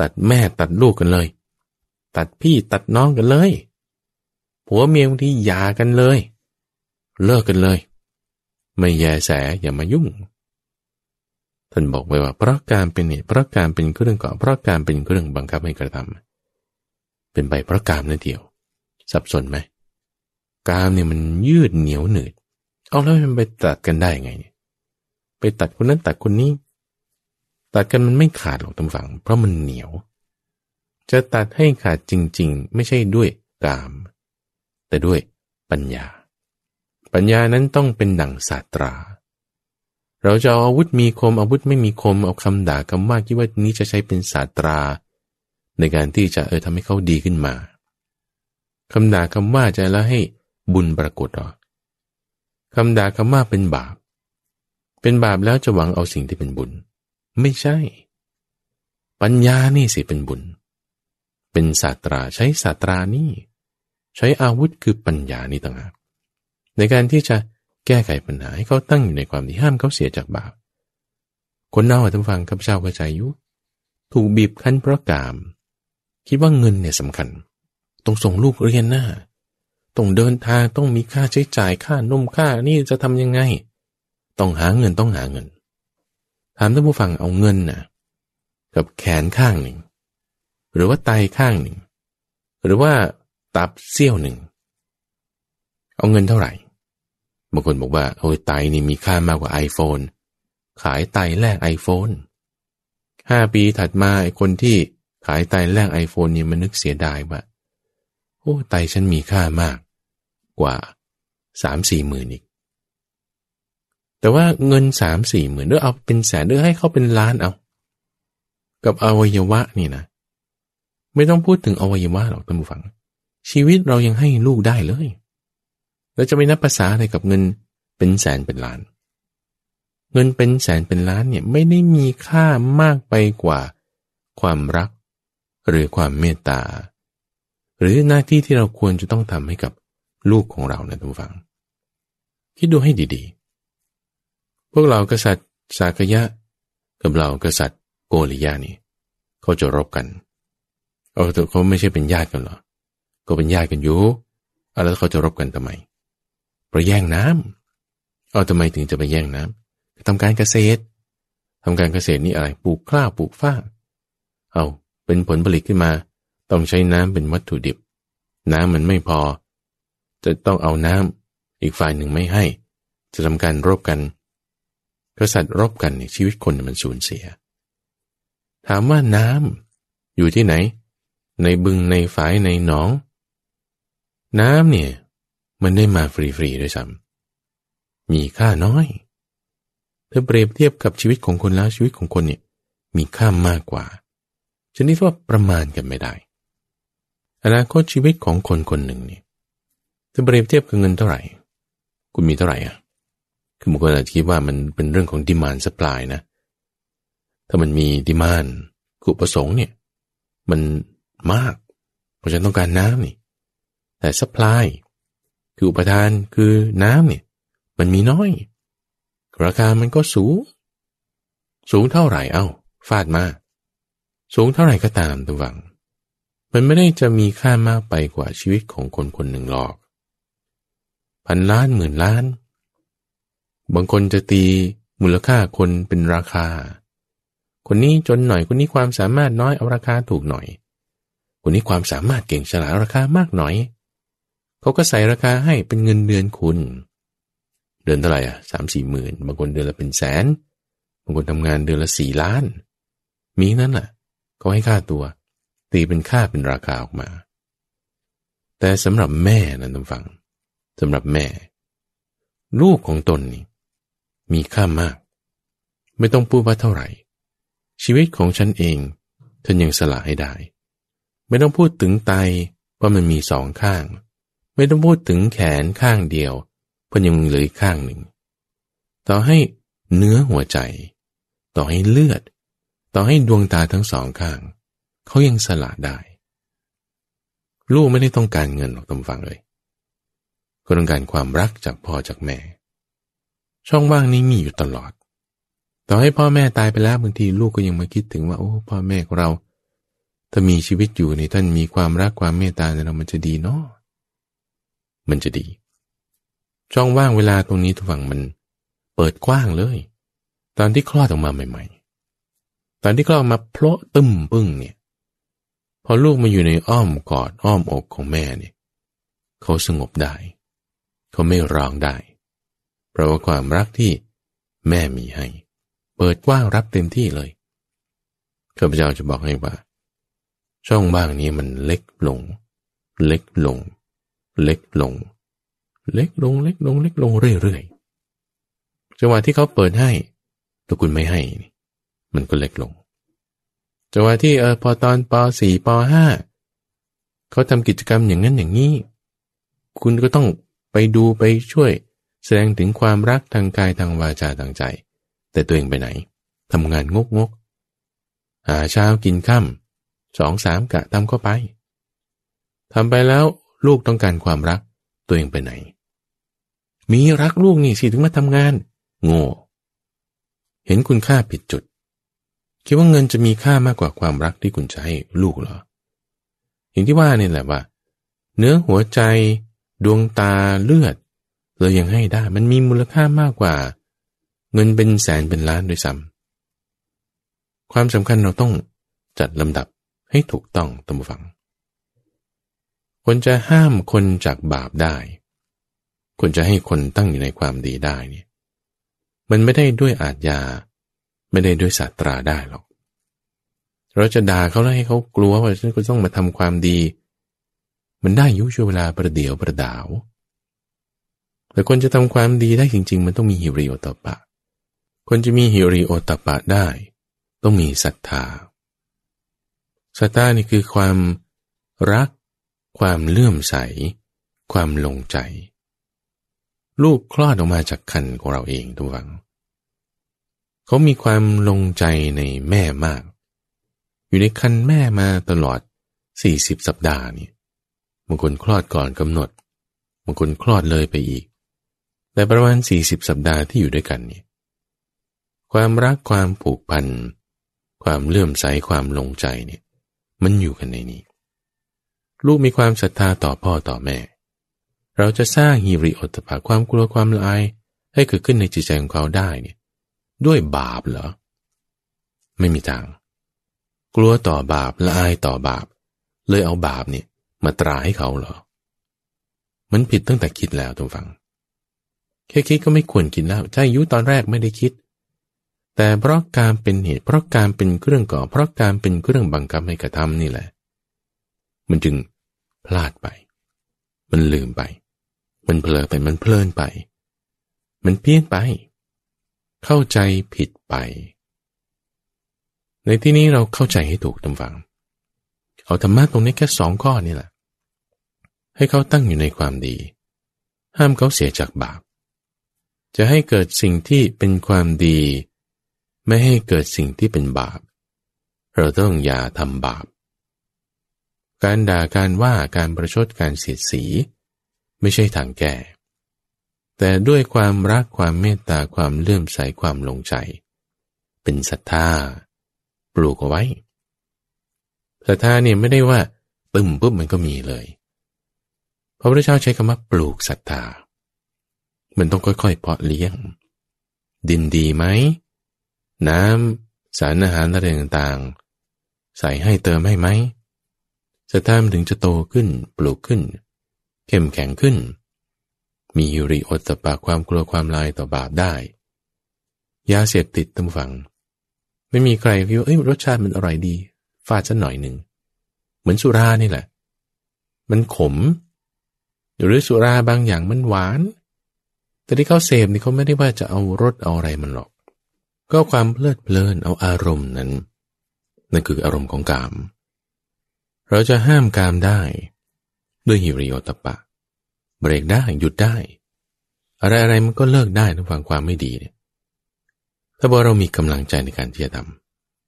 ตัดแม่ตัดลูกกันเลย ตัดพี่ตัดน้องกันเลยผัวเมียบางทีหย่ากันเลย เลิกกันเลย ไม่แยแสอย่ามายุ่ง ท่านบอกไว้ว่าเพราะการเป็นเหตุเพราะการเป็นเครื่องก่อเพราะการเป็นเครื่องบังคับให้กระทำเป็นไปเพราะกามนั่นเดียว สับสนไหมกามเนี่ยมันยืดเหนียวหนืดเอาแล้วมันไปตัดกันได้ไงไปตัดคนนั้นตัดคนนี้ ตัดกันมันไม่ขาดหรอกตำฝัง เพราะมันเหนียว จะตัดให้ขาดจริง ๆ ไม่ใช่ด้วยกาม แต่ด้วยปัญญา ปัญญานั้นต้องเป็นดั่งศาสตรา เราจะเอาอาวุธมีคมอาวุธไม่มีคมเอาคำด่าคำว่าคิดว่านี้จะใช้เป็นศาสตรา ในการที่จะเออทำให้เขาดีขึ้นมาคำด่าคำว่าจะแล้วให้บุญปรากฏหรอคำด่าคำว่าเป็นบาป เป็นบาปแล้วจะหวังเอาสิ่งที่เป็นบุญ ไม่ใช่ ปัญญานี่สิเป็นบุญ เป็นศาสตราใช้ศาสตรานี่ ใช้อาวุธคือปัญญานี่ต่างหากในการที่จะ แก้ไขปัญหาให้เขาตั้งอยู่ในความที่ห้ามเขาเสียจากบาป คนเน่าท่านฟังข้าพเจ้าก็ใจยุถูกบีบคั้นเพราะกาม คิดว่าเงินเนี่ยสำคัญ ต้องส่งลูกเรียนหน้า ต้องเดินทางต้องมีค่าใช้จ่ายค่านมค่านี่จะทำยังไง ต้องหาเงินต้องหาเงิน ถามท่านผู้ฟังเอาเงินน่ะกับแขนข้างหนึ่ง หรือว่าไตข้างหนึ่ง หรือว่าตับเสี้ยวหนึ่ง เอาเงินเท่าไหร่ บางคนบอกว่าโอ้ยไตนี่มีค่ามากกว่า iPhone ขายไตแลก iPhone ห้าปีถัดมาไอ้คนที่ขายไตแลก iPhone เนี่ยมันนึกเสียดายว่าโอ้ไตฉันมีค่ามากกว่าสามสี่หมื่นอีก แต่ว่าเงินสามสี่หมื่นด้วยเอาเป็นแสนด้วยให้เขาเป็นล้านเอา กับอวัยวะนี่นะ ไม่ต้องพูดถึงอวัยวะหรอกท่านผู้ฟัง ชีวิตเรายังให้ลูกได้เลย แล้วจะไม่นับภาษาอะไรกับเงินเป็นแสนเป็นล้าน เงินเป็นแสนเป็นล้านเนี่ยไม่ได้มีค่ามากไปกว่า ความรัก หรือความเมตตา หรือหน้าที่ที่เราควรจะต้องทำให้กับลูกของเรานะทุกฝัง คิดดูให้ดีๆ พวกเรากษัตริย์สากยะ กับเรากษัตริย์โกริยานี่เขาจะรบกันเอาแต่เขาไม่ใช่เป็นญาติกันหรอ ก็เป็นญาติกันอยู่แล้วเขาจะรบกันทำไม เราแย่งน้ำเอาทำไมถึงจะไปแย่งน้ำทำการเกษตรทำการเกษตรนี่อะไรปลูกข้าวปลูกฟ้า เอาเป็นผลผลิตขึ้นมา ต้องใช้น้ำเป็นวัตถุดิบ น้ำมันไม่พอ จะต้องเอาน้ำอีกฝ่ายหนึ่งไม่ให้ จะทำการรบกันกษัตริย์รบกันเนี่ยชีวิตคนมันสูญเสีย ถามว่าน้ำอยู่ที่ไหน ในบึงในฝายในหนอง น้ำเนี่ย มันได้มาฟรีๆด้วยซ้ำมีค่าน้อย เธอเปรียบเทียบกับชีวิตของคนแล้วชีวิตของคนเนี่ยมีค่ามากกว่า ชนิดว่าประมาณกันไม่ได้ อนาคตชีวิตของคนคนหนึ่งเนี่ยเธอเปรียบเทียบกับเงินเท่าไหร่ คุณมีเท่าไหร่อะ คือบางคนอาจจะคิดว่ามันเป็นเรื่องของดิมานสปายนะ ถ้ามันมีดิมานกุประสงค์เนี่ย มันมาก เพราะฉันต้องการน้ำนี่ แต่สป라이 คืออุปทานคือน้ำเนี่ยมันมีน้อย ราคามันก็สูง สูงเท่าไหร่เอา้า ฟาดมา สูงเท่าไหร่ก็ตามตัววัง มันไม่ได้จะมีค่ามากไปกว่าชีวิตของคนคนหนึ่งหรอก พันล้านหมื่นล้าน บางคนจะตีมูลค่าคนเป็นราคา คนนี้จนหน่อยคนนี้ความสามารถน้อยเอาราคาถูกหน่อย คนนี้ความสามารถเก่งฉลาดราคามากหน่อย เขาก็ใส่ราคาให้เป็นเงินเดือนคุณ เดือนเท่าไหร่อะสามสี่หมื่นบางคนเดือนละเป็นแสนบางคนทำงานเดือนละสี่ล้าน มีนั่นแหละเขาให้ค่าตัว ตีเป็นค่าเป็นราคาออกมา แต่สำหรับแม่นั้นต้องฟังสำหรับแม่ ลูกของตนนี่ มีค่ามาก ไม่ต้องพูดว่าเท่าไหร่ ชีวิตของฉันเองท่านยังสละให้ได้ ไม่ต้องพูดถึงไตว่ามันมีสองข้าง ไม่ต้องพูดถึงแขนข้างเดียวเพราะยังเหลือข้างหนึ่ง ต่อให้เนื้อหัวใจ ต่อให้เลือด ต่อให้ดวงตาทั้งสองข้าง เขายังสละได้ ลูกไม่ได้ต้องการเงินหรอกตำฟังเลยก็ต้องการความรักจากพ่อจากแม่ ช่องว่างนี้มีอยู่ตลอด ต่อให้พ่อแม่ตายไปแล้วบางทีลูกก็ยังมาคิดถึงว่าโอ้พ่อแม่ของเรา ถ้ามีชีวิตอยู่ในท่านมีความรักความเมตตาในเรามันจะดีเนาะ มันจะดี ช่องว่างเวลาตรงนี้ทุกฝั่งมันเปิดกว้างเลย ตอนที่คลอดออกมาใหม่ๆ ตอนที่คลอดมาเพลาะตึมปึ้งเนี่ย พอลูกมาอยู่ในอ้อมกอดอ้อมอกของแม่เนี่ย เขาสงบได้ เขาไม่ร้องได้ เพราะว่าความรักที่แม่มีให้ เปิดกว้างรับเต็มที่เลยข้าพเจ้าจะบอกให้ว่า ช่องบ้างนี้มันเล็กลง เล็กลง เล็กลง เล็กลงเล็กลงเล็กลงเรื่อยๆจังหวะที่เขาเปิดให้ถ้าคุณไม่ให้ มันก็เล็กลงจังหวะที่เออพอตอนป .4 ป .5 เขาทำกิจกรรมอย่างนั้นอย่างนี้ คุณก็ต้องไปดูไปช่วย แสดงถึงความรักทางกายทางวาจาทางใจ แต่ตัวเองไปไหนทำงานงกงกหาเช้ากินค่ำสองสามกะทำก็ไปทำไปแล้ว ลูกต้องการความรัก ตัวเองไปไหน มีรักลูกนี่สิถึงมาทำงาน โง่ เห็นคุณค่าผิดจุด คิดว่าเงินจะมีค่ามากกว่าความรักที่คุณจะให้ลูกเหรอ อย่างที่ว่านี่แหละว่า เนื้อหัวใจ ดวงตาเลือด เรายังให้ได้ มันมีมูลค่ามากกว่า เงินเป็นแสนเป็นล้านด้วยซ้ำความสำคัญเราต้องจัดลำดับให้ถูกต้องตามฝัง ควรจะห้ามคนจากบาปได้ควรจะให้คนตั้งอยู่ในความดีได้เนี่ยมันไม่ได้ด้วยอาจยา ไม่ได้ด้วยศาสตราได้หรอก เราจะด่าเขาแล้วให้เขากลัวว่าฉันก็ต้องมาทำความดี มันได้ยุช่วเวลาประเดี๋ยวประดาว แต่คนจะทำความดีได้จริง ๆ มันต้องมีฮิริโอตปะ คนจะมีฮิริโอตปะได้ ต้องมีศรัทธาศรัทธานี่คือความรัก ความเลื่อมใส ความลงใจ ลูกคลอดออกมาจากคันของเราเองทุกฝัง เขามีความลงใจในแม่มาก อยู่ในคันแม่มาตลอด 40 สัปดาห์นี่บางคนคลอดก่อนกำหนดบางคนคลอดเลยไปอีก แต่ประมาณ 40 สัปดาห์ที่อยู่ด้วยกันนี่ความรักความผูกพัน ความเลื่อมใสความลงใจเนี่ยมันอยู่กันในนี้ ลูกมีความศรัทธาต่อพ่อต่อแม่ เราจะสร้างฮิริโอตปะความกลัวความละอายให้เกิดขึ้นในจิตใจของเขาได้เนี่ยด้วยบาปเหรอ ไม่มีทาง กลัวต่อบาปละอายต่อบาป เลยเอาบาปเนี่ยมาตราให้เขาเหรอ มันผิดตั้งแต่คิดแล้วทุกฝัง แค่คิดก็ไม่ควรคิดแล้วใช่ยุตอนแรกไม่ได้คิด แต่เพราะการเป็นเหตุเพราะการเป็นเครื่องก่อ เพราะการเป็นเครื่องบังคับให้กระทำนี่แหละ มันจึง พลาดไป มันลืมไป มันเผลอไป มันเพลินไป มันเพี้ยนไป เข้าใจผิดไป ในที่นี้เราเข้าใจให้ถูกตำฝัง เอาธรรมะตรงนี้แค่สองข้อนี่แหละ ให้เขาตั้งอยู่ในความดี ห้ามเขาเสียจากบาป จะให้เกิดสิ่งที่เป็นความดี ไม่ให้เกิดสิ่งที่เป็นบาป เราต้องอย่าทำบาป การด่าการว่าการประชดการเสียดสี ไม่ใช่ทางแก่แต่ด้วยความรักความเมตตาความเลื่อมใสความลงใจ เป็นศรัทธาปลูกเอาไว้ศรัทธาเนี่ยไม่ได้ว่าปึ้มปุ๊บมันก็มีเลยพระพุทธเจ้าใช้คำว่าปลูกศรัทธา มันต้องค่อยๆเพาะเลี้ยง ดินดีไหม น้ำสารอาหารอะไรต่างๆ ใส่ให้เติมให้ไหม ศรัทธามันถึงจะโตขึ้น ปลูกขึ้น เข้มแข็งขึ้น มีฮิริโอตปาความกลัวความลายต่อบาปได้ ยาเสพติดตั้งฝัง ไม่มีใครคิดว่าเอ้ยรสชาติมันอร่อยดี ฟาดสักหน่อยหนึ่ง เหมือนสุรานี่แหละ มันขม หรือสุราบางอย่างมันหวาน แต่ที่เขาเสพนี่เขาไม่ได้ว่าจะเอารสเอาอะไรมันหรอก ก็ความเพลิดเพลินเอาอารมณ์นั้นนั่นคืออารมณ์ของกาม เราจะห้ามกามได้ ด้วยฮิริโอตปะ เบรกได้หยุดได้ อะไรอะไรมันก็เลิกได้ทั้งฟังความไม่ดีเนี่ยถ้าบอกเรามีกำลังใจในการที่จะท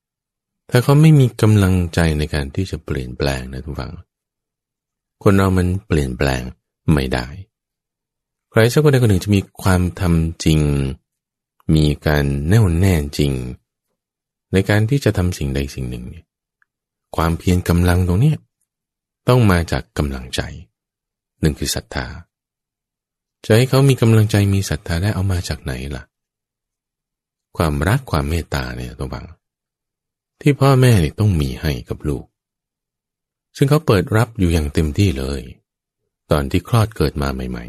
ำถ้าเขาไม่มีกำลังใจในการที่จะเปลี่ยนแปลงนะทุกฝัง คนเรามันเปลี่ยนแปลงไม่ได้ ใครสักคนใดคนหนึ่งจะมีความทำจริง มีการแน่วแน่จริง ในการที่จะทำสิ่งใดสิ่งหนึ่งเนี่ย ความเพียรกำลังตรงนี้ต้องมาจากกำลังใจ หนึ่งคือศรัทธาจะให้เขามีกำลังใจมีศรัทธาได้เอามาจากไหนล่ะ ความรักความเมตตาเนี่ยตัวบัง ที่พ่อแม่เนี่ยต้องมีให้กับลูก ซึ่งเขาเปิดรับอยู่อย่างเต็มที่เลย ตอนที่คลอดเกิดมาใหม่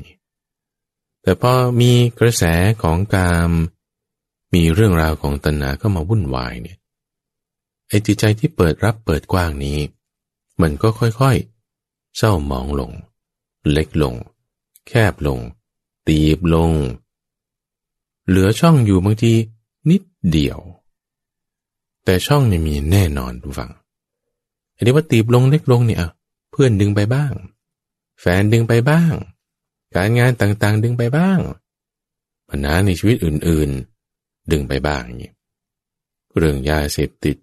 ๆ แต่พอมีกระแสของกาม มีเรื่องราวของตัณหาเข้ามาวุ่นวายเนี่ย ไอ้จิตใจที่เปิดรับเปิดกว้างนี้ มันก็ค่อยๆเศร้าหมองลง เล็กลง แคบลง ตีบลง เหลือช่องอยู่บางทีนิดเดียว แต่ช่องเนี่ยมีแน่นอนทุกฝังอันนี้ว่าตีบลงเล็กลงเนี่ยเพื่อนดึงไปบ้าง แฟนดึงไปบ้าง การงานต่างๆดึงไปบ้างปัญหาในชีวิตอื่นๆ ดึงไปบ้างเนี่เรื่องยาเสพติด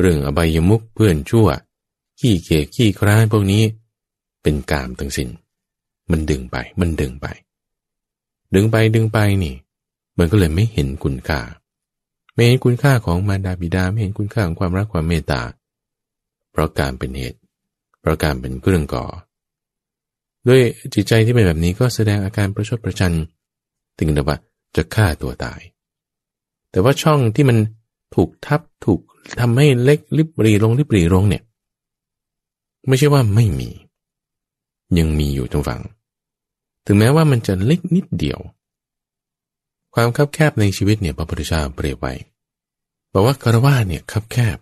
เรื่องอบายมุกเพื่อนชั่ว ขี้เกียจขี้คร้านพวกนี้ เป็นกามทั้งสิน้น มันดึงไป มันดึงไป ดึงไปดึงไปนี่ มันก็เลยไม่เห็นคุณค่า ไม่เห็นคุณค่าของมารดาบิดา ไม่เห็นคุณค่าของความรักความเมตตา เพราะการเป็นเหตุ เพราะการเป็นเครื่องก่อ ด้วยจิตใจที่เป็นแบบนี้ก็แสดงอาการประชดประชัน ถึงแต่ว่าจะฆ่าตัวตาย แต่ว่าช่องที่มันถูกทับถูก ทำให้เล็กริบรีลงริบรีลงเนี่ย ไม่ใช่ว่าไม่มี ยังมีอยู่ตรงฝั่ง ถึงแม้ว่ามันจะเล็กนิดเดียว ความคับแคบในชีวิตเนี่ยพระพุทธเจ้าเปรียบไว้บอกว่าคารวะเนี่ยคับแคบ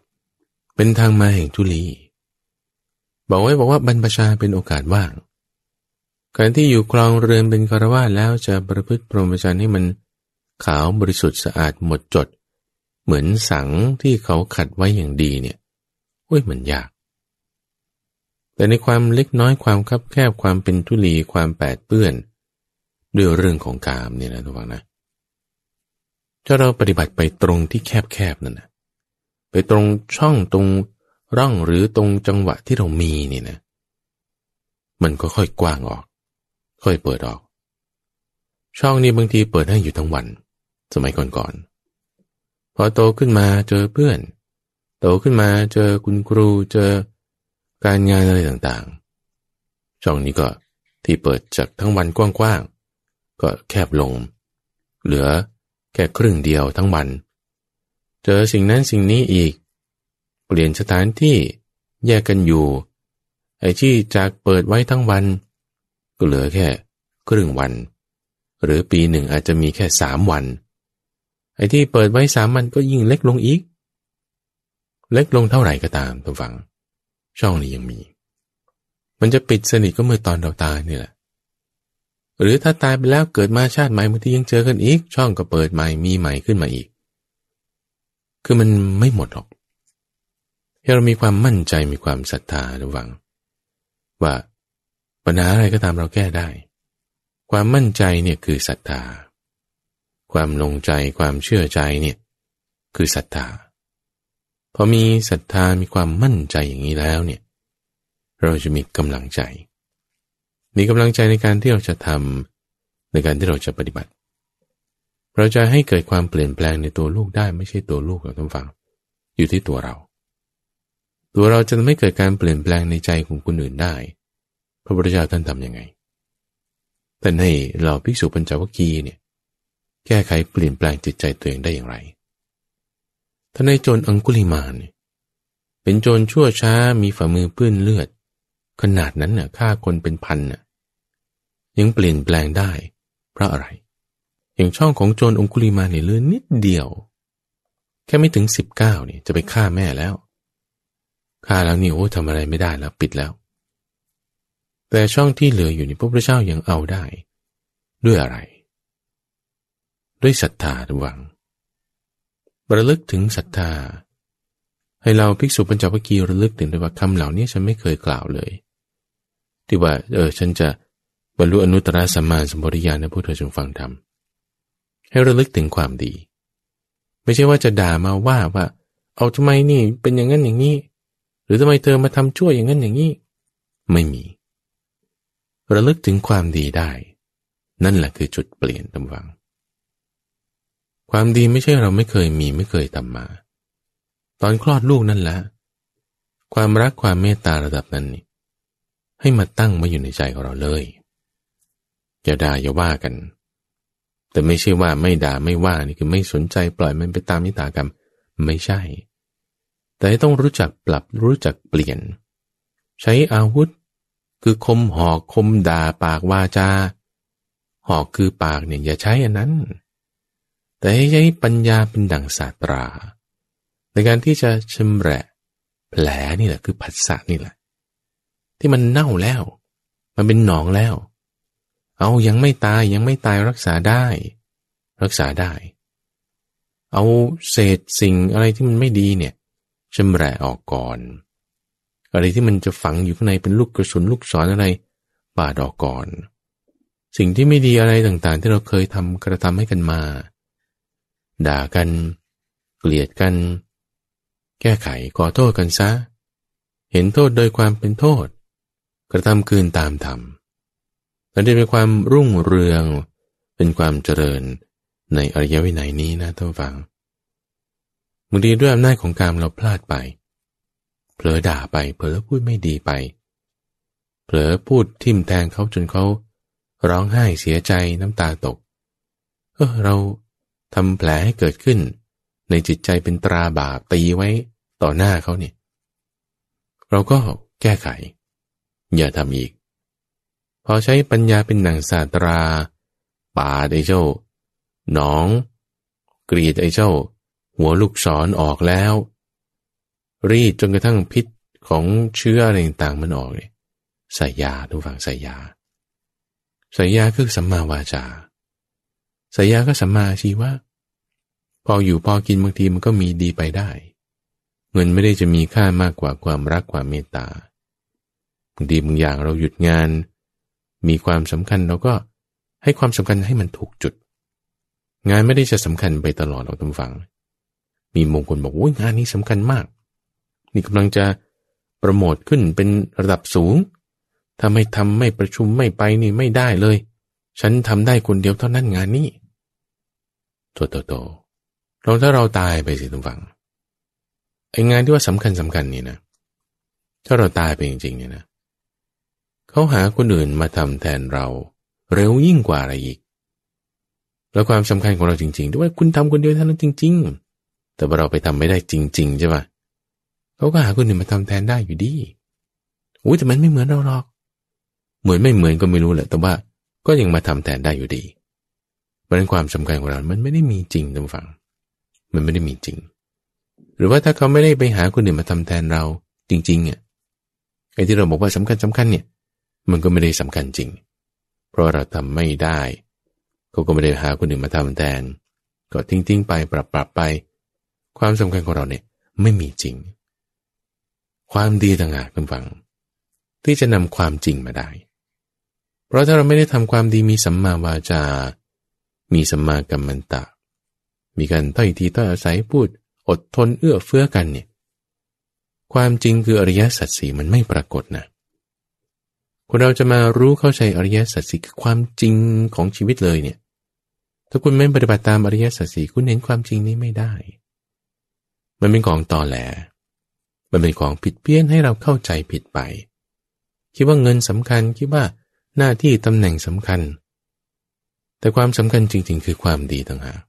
เป็นทางมาแห่งทุลี บอกไว้บอกว่าบรรพชาเป็นโอกาสว่าง การที่อยู่ครองเรือนเป็นคารวะแล้วจะประพฤติพรหมจรรย์ให้มันขาวบริสุทธิ์สะอาดหมดจด เหมือนสังที่เขาขัดไว้อย่างดีเนี่ยโอ้ยมันยาก แต่ในความเล็กน้อยความคับแคบความเป็นทุลีความแปดเปื้อน ด้วยเรื่องของกามเนี่ยนะทุกฝังนะถ้าเราปฏิบัติไปตรงที่แคบๆนั่นนะไปตรงช่องตรงร่องหรือตรงจังหวะที่เรามีนี่นะ มันก็ค่อยกว้างออก ค่อยเปิดออก ช่องนี้บางทีเปิดให้อยู่ทั้งวัน สมัยก่อนๆ พอโตขึ้นมาเจอเพื่อน โตขึ้นมาเจอคุณครูเจอการงานอะไรต่างๆ ช่องนี้ก็ที่เปิดจากทั้งวันกว้างๆ ก็แคบลง เหลือแค่ครึ่งเดียวทั้งวัน เจอสิ่งนั้นสิ่งนี้อีก เปลี่ยนสถานที่แยกกันอยู่ ไอ้ที่จากเปิดไว้ทั้งวัน ก็เหลือแค่ครึ่งวัน หรือปีหนึ่งอาจจะมีแค่สามวัน อ้ที่เปิดไว้สามมันก็ยิ่งเล็กลงอีก เล็กลงเท่าไหร่ก็ตามตัวฟัง ช่องนี้ยังมี มันจะปิดสนิทก็เมื่อตอนเราตายนี่แหละ หรือถ้าตายไปแล้วเกิดมาชาติใหม่บางทียังเจอกันอีก ช่องก็เปิดใหม่มีใหม่ขึ้นมาอีก คือมันไม่หมดหรอกให้เรามีความมั่นใจมีความศรัทธาระวัง ว่าปัญหาอะไรก็ตามเราแก้ได้ ความมั่นใจเนี่ยคือศรัทธา ความลงใจความเชื่อใจเนี่ยคือศรัทธาพอมีศรัทธามีความมั่นใจอย่างนี้แล้วเนี่ยเราจะมีกำลังใจ มีกำลังใจในการที่เราจะทำในการที่เราจะปฏิบัติ เราจะให้เกิดความเปลี่ยนแปลงในตัวลูกได้ไม่ใช่ตัวลูกของท่านฟัง อยู่ที่ตัวเรา ตัวเราจะไม่เกิดการเปลี่ยนแปลงในใจของคนอื่นได้ พระพุทธเจ้าท่านทำยังไงท่านให้เราภิกษุปัญจวัคคีย์เนี่ย แก้ไขเปลี่ยนแปลงจิตใจตัวเองได้อย่างไรท่านในโจรอังกุลิมานเป็นโจรชั่วช้ามีฝ่ามือเปื้อนเลือด ขนาดนั้นน่ะฆ่าคนเป็นพันน่ะยังเปลี่ยนแปลงได้ เพราะอะไร อย่างช่องของโจรองคุลิมาเนี่ยเลือนิดเดียว แค่ไม่ถึงสิบเก้าเนี่ยจะไปฆ่าแม่แล้วฆ่าแล้วนี่โอ้ทำอะไรไม่ได้แล้วปิดแล้ว แต่ช่องที่เหลืออยู่นี่พระพุทธเจ้ายังเอาได้ ด้วยอะไร ด้วยศรัทธาระวังระลึกถึงศรัทธา ให้เราภิกษุปัญจวัคคีย์ระลึกถึงด้วยว่าคำเหล่านี้ฉันไม่เคยกล่าวเลย ที่ว่าเออฉันจะบรรลุอนุตตรสัมมาสัมปวิญาณในผู้เธอจงฟังธรรมให้ระลึกถึงความดี ไม่ใช่ว่าจะด่ามาว่าว่า เอาทำไมนี่เป็นอย่างนั้นอย่างนี้ หรือทำไมเธอมาทำชั่วอย่างนั้นอย่างนี้ ไม่มี ระลึกถึงความดีได้ นั่นแหละคือจุดเปลี่ยนตำวัง ความดีไม่ใช่เราไม่เคยมีไม่เคยทำมา ตอนคลอดลูกนั่นแหละความรักความเมตตาระดับนั้นนี่ให้มาตั้งมาอยู่ในใจของเราเลยอย่าด่าอย่าว่ากัน แต่ไม่ใช่ว่าไม่ด่าไม่ว่านี่คือไม่สนใจปล่อยมันไปตามนิตากรรมไม่ใช่ แต่ต้องรู้จักปรับรู้จักเปลี่ยน ใช้อาวุธ คือคมหอกคมด่าปากวาจา หอกคือปากเนี่ยอย่าใช้อันนั้น แต่ให้ใช้ปัญญาเป็นดั่งศาสตรา ในการที่จะชำแหละแผลนี่แหละคือผัสสะนี่แหละ ที่มันเน่าแล้ว มันเป็นหนองแล้ว เอายังไม่ตายยังไม่ตายรักษาได้ รักษาได้ เอาเศษสิ่งอะไรที่มันไม่ดีเนี่ยชำแหละออกก่อน อะไรที่มันจะฝังอยู่ข้างในเป็นลูกกระสุนลูกศรออะไรปาดออกก่อน สิ่งที่ไม่ดีอะไรต่างๆ ที่เราเคยทำกระทำให้กันมา ด่ากัน เกลียดกัน แก้ไขขอโทษกันซะ เห็นโทษโดยความเป็นโทษ กระทำคืนตามธรรมมันจะเป็นความรุ่งเรือง เป็นความเจริญในอริยวินัยนี้นะท่านฟังบางทีด้วยอำนาจของการเราพลาดไป เผลอด่าไป เผลอพูดไม่ดีไป เผลอพูดทิมแทงเขาจนเขาร้องไห้เสียใจน้ำตาตก เออเรา ทำแผลให้เกิดขึ้น ในจิตใจเป็นตราบาปตีไว้ต่อหน้าเขาเนี่ยเราก็แก้ไข อย่าทำอีก พอใช้ปัญญาเป็นหนังสาตราป่าไอ้เจ้าหนอง กรีดไอ้เจ้า หัวลูกศรอออกแล้ว รีดจนกระทั่งพิษของเชื้ออะไรต่างๆมันออกเลยใส่ยาทุกฝั่งใส่ยาใส่ยาคือสัมมาวาจา ส่ยาก็สัมมาชีวะพออยู่พอกินบางทีมันก็มีดีไปได้ เงินไม่ได้จะมีค่ามากกว่าความรักความเมตตาบางทีบางอย่างเราหยุดงาน มีความสำคัญเราก็ให้ความสำคัญให้มันถูกจุด งานไม่ได้จะสำคัญไปตลอดเราต้องฟัง มีมงคลบอกว่างานนี้สำคัญมาก นี่กำลังจะโปรโมทขึ้นเป็นระดับสูงถ้าไม่ทำไม่ประชุมไม่ไปนี่ไม่ได้เลย ฉันทำได้คนเดียวเท่านั้นงานนี้ โตโตโตเราถ้าเราตายไปสิทุกฝังไองานที่ว่าสำคัญสำคัญนี่นะ ถ้าเราตายไปจริงๆเนี่ยนะเขาหาคนอื่นมาทำแทนเรา เร็วยิ่งกว่าอะไรอีก แล้วความสำคัญของเราจริงๆด้วยคุณทำคนเดียวเท่านั้นจริง ๆ แต่ว่าเราไปทำไม่ได้จริง ๆ ใช่ปะเขาก็หาคนอื่นมาทำแทนได้อยู่ดีอุ้ยแต่มันไม่เหมือนเราหรอก เหมือนไม่เหมือนก็ไม่รู้แหละแต่ว่าก็ยังมาทำแทนได้อยู่ดี ราะนั้นความสำคัญของเรา มันไม่ได้มีจริงตรงฝั่งมันไม่ได้มีจริง หรือว่าถ้าเขาไม่ได้ไปหาคนอื่นมาทำแทนเราจริงๆเนี่ยไอ้ที่เราบอกว่าสำคัญสำคัญเนี่ย มันก็ไม่ได้สำคัญจริง เพราะเราทำไม่ได้ เขาก็ไม่ได้หาคนอื่นมาทำแทน ก็ทิ้งๆไปปรับปรับไป ความสำคัญของเราเนี่ยไม่มีจริง ความดีต่างหากคุณฟัง ที่จะนำความจริงมาได้ เพราะถ้าเราไม่ได้ทำความดีมีสัมมาวาจา มีสัมมากัมมันตะ มีการถ้อยทีถ้อยอาศัยพูดอดทนเอื้อเฟื้อกันเนี่ยความจริงคืออริยสัจสีมันไม่ปรากฏนะคนเราจะมารู้เข้าใจอริยสัจสี่คือความจริงของชีวิตเลยเนี่ยถ้าคุณไม่ปฏิบัติตามอริยสัจสี่คุณเห็นความจริงนี้ไม่ได้ มันเป็นของตอแหล มันเป็นของผิดเพี้ยนให้เราเข้าใจผิดไป คิดว่าเงินสำคัญคิดว่าหน้าที่ตำแหน่งสำคัญ แต่ความสำคัญจริง ๆ คือความดีต่างหาก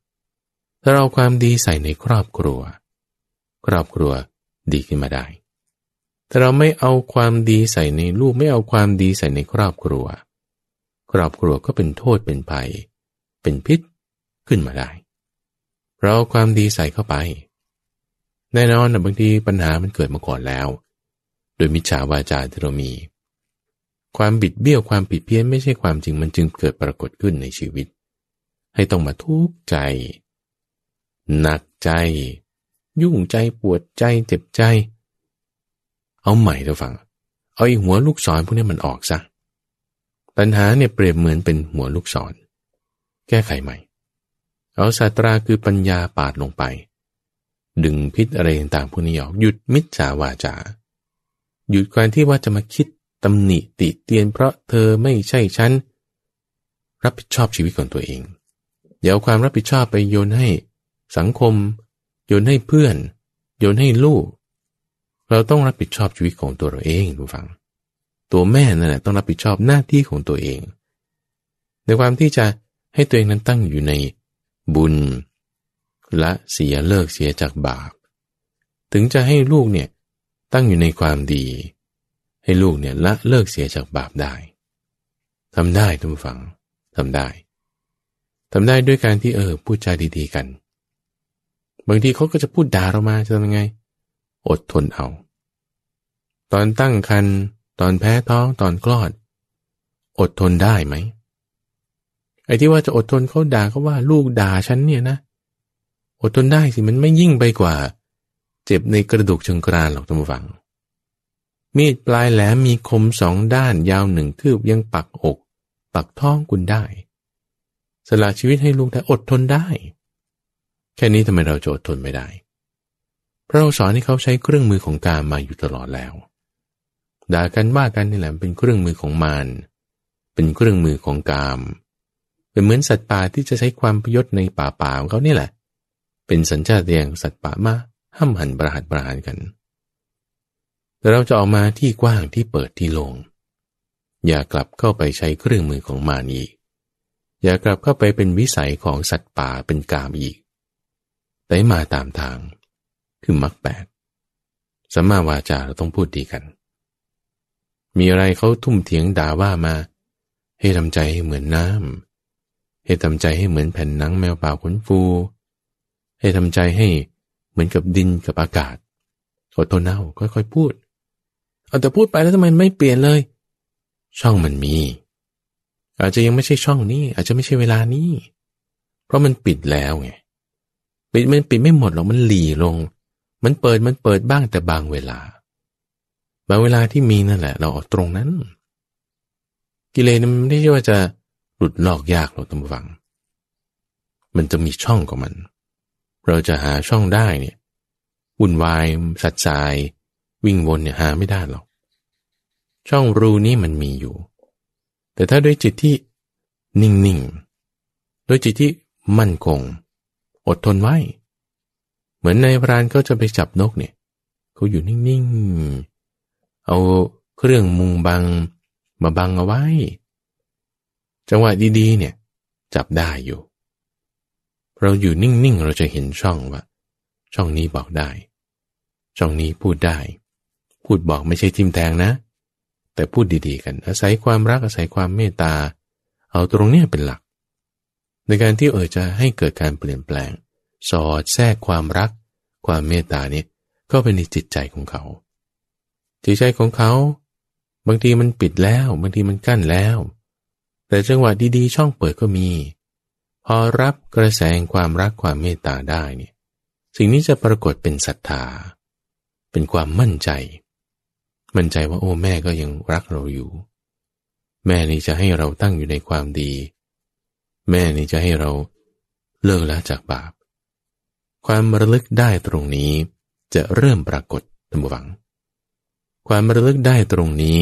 ถ้าเราความดีใส่ในครอบครัว ครอบครัวดีขึ้นมาได้ แต่เราไม่เอาความดีใส่ในลูกไม่เอาความดีใส่ในครอบครัว ครอบครัวก็เป็นโทษเป็นภัย เป็นพิษขึ้นมาได้ เราความดีใส่เข้าไป แน่นอนนะบางทีปัญหามันเกิดมาก่อนแล้ว โดยมิจฉาวาจาที่เรามี ความบิดเบี้ยวความผิดเพี้ยนไม่ใช่ความจริงมันจึงเกิดปรากฏขึ้นในชีวิต ให้ต้องมาทุกข์ใจ หนักใจ ยุ่งใจปวดใจเจ็บใจ เอาใหม่เถอะฟัง เอาไอ้หัวลูกศรพวกนี้มันออกซะปัญหาเนี่ยเปรียบเหมือนเป็นหัวลูกศร แก้ไขใหม่ เอาศาสตราคือปัญญาปาดลงไป ดึงพิษอะไรต่างๆพวกนี้ออกหยุดมิจฉาวาจาหยุดการที่ว่าจะมาคิด ตำหนิติเตียนเพราะเธอไม่ใช่ฉัน รับผิดชอบชีวิตของตัวเอง เดี๋ยวความรับผิดชอบไปโยนให้ สังคม โยนให้เพื่อน โยนให้ลูก เราต้องรับผิดชอบชีวิตของตัวเราเองดูฟัง ตัวแม่นั่นแหละต้องรับผิดชอบหน้าที่ของตัวเอง ในความที่จะให้ตัวเองนั้นตั้งอยู่ในบุญและเสียเลิกเสียจากบาป ถึงจะให้ลูกเนี่ยตั้งอยู่ในความดี ให้ลูกเนี่ยละเลิกเสียจากบาปได้ทำได้ทุกฝังทำได้ทำได้ด้วยการที่เออพูดจาดีๆกัน บางทีเขาก็จะพูดด่าเรามาจะทำยังไง อดทนเอา ตอนตั้งครรภ์ตอนแพ้ท้องตอนคลอด อดทนได้ไหมไอ้ที่ว่าจะอดทนเขาด่าเขาว่าลูกด่าฉันเนี่ยนะ อดทนได้สิมันไม่ยิ่งไปกว่า เจ็บในกระดูกเชิงกรานหรอกท่านผู้ฟัง มีดปลายแหลมมีคมสองด้านยาวหนึ่งคืบยังปักอก ปักท้องคุณได้ สละชีวิตให้ลูกได้อดทนได้ แค่นี้ทำไมเราจะอดทนไม่ได้เราสอนให้เขาใช้เครื่องมือของการมาอยู่ตลอดแล้วด่ากันว่ากันนี่แหละเป็นเครื่องมือของมารเป็นเครื่องมือของกาม เป็นเหมือนสัตว์ป่าที่จะใช้ความพยศในป่าป่าของเขานี่แหละ เป็นสัญชาตญาณสัตว์ป่ามาห้ามหันประหัตประหารกัน แต่เราจะออกมาที่กว้างที่เปิดที่โลง่งอย่ากลับเข้าไปใช้เครื่องมือของมารอีก อย่ากลับเข้าไปเป็นวิสัยของสัตว์ป่าเป็นกามอีก แต่มาตามทาง คือมรรคแปดสัมมาวาจาเราต้องพูดดีกัน มีอะไรเขาทุ่มเถียงด่าว่ามา ให้ทำใจให้เหมือนน้ำให้ทำใจให้เหมือนแผ่นหนังแมวป่าขนฟู ให้ทำใจให้เหมือนกับดินกับอากาศอดทนเอาค่อยๆพูด เอาแต่พูดไปแล้วทำไมไม่เปลี่ยนเลย ช่องมันมี อาจจะยังไม่ใช่ช่องนี้ อาจจะไม่ใช่เวลานี้ เพราะมันปิดแล้วไงปิดมันปิดไม่หมดหรอกมันหลีลง มันเปิดมันเปิดบ้างแต่บางเวลา บางเวลาที่มีนั่นแหละ เราเอาตรงนั้น กิเลสมันไม่ใช่ว่าจะหลุดลอกยากหรอกท่านผู้ฟัง มันจะมีช่องของมัน เราจะหาช่องได้เนี่ยวุ่นวายสัดสาย วิ่งวนเนี่ยหาไม่ได้หรอก ช่องรูนี้มันมีอยู่ แต่ถ้าด้วยจิตที่นิ่งๆด้วยจิตที่มั่นคง อดทนไว้ เหมือนในพรานก็จะไปจับนกเนี่ยเขาอยู่นิ่งๆ เอาเครื่องมุงบังมาบังเอาไว้ จังหวะดีๆ เนี่ยจับได้อยู่ เราอยู่นิ่งๆ เราจะเห็นช่องว่า ช่องนี้บอกได้ ช่องนี้พูดได้ พูดบอกไม่ใช่ทิมแทงนะ แต่พูดดีๆกัน อาศัยความรักอาศัยความเมตตา เอาตรงเนี้ยเป็นหลัก ในการที่เออจะให้เกิดการเปลี่ยนแปลง สอดแทรกความรัก ความเมตตาเนี่ยก็เป็นในจิตใจของเขา จิตใจของเขา บางทีมันปิดแล้ว บางทีมันกั้นแล้ว แต่จังหวะดีๆ ช่องเปิดก็มี พอรับกระแสความรักความเมตตาได้เนี่ยสิ่งนี้จะปรากฏเป็นศรัทธา เป็นความมั่นใจ มั่นใจว่าโอ้แม่ก็ยังรักเราอยู่ แม่นี่จะให้เราตั้งอยู่ในความดี แม่นี่จะให้เราเลิกละจากบาป ความระลึกได้ตรงนี้จะเริ่มปรากฏท่านผู้ฟัง ความระลึกได้ตรงนี้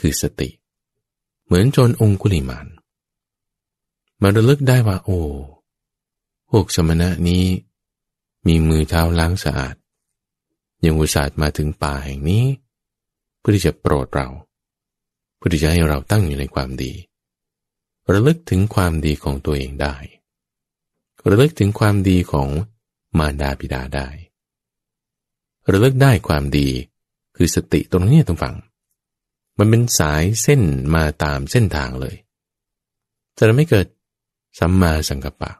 คือสติ เหมือนโจรองคุลิมานมาระลึกได้ว่าโอ้พวกสมณะนี้ มีมือเท้าล้างสะอาด ยังอุตส่าห์มาถึงป่าแห่งนี้ พื่อที่จะโปรดเรา เพื่อที่จะให้เราตั้งอยู่ในความดี ระลึกถึงความดีของตัวเองได้ ระลึกถึงความดีของมารดาบิดาได้ ระลึกได้ความดีคือสติตรงนี้ตรงฝั่ง มันเป็นสายเส้นมาตามเส้นทางเลยจะทำให้เกิดสัมมาสังกัปปะ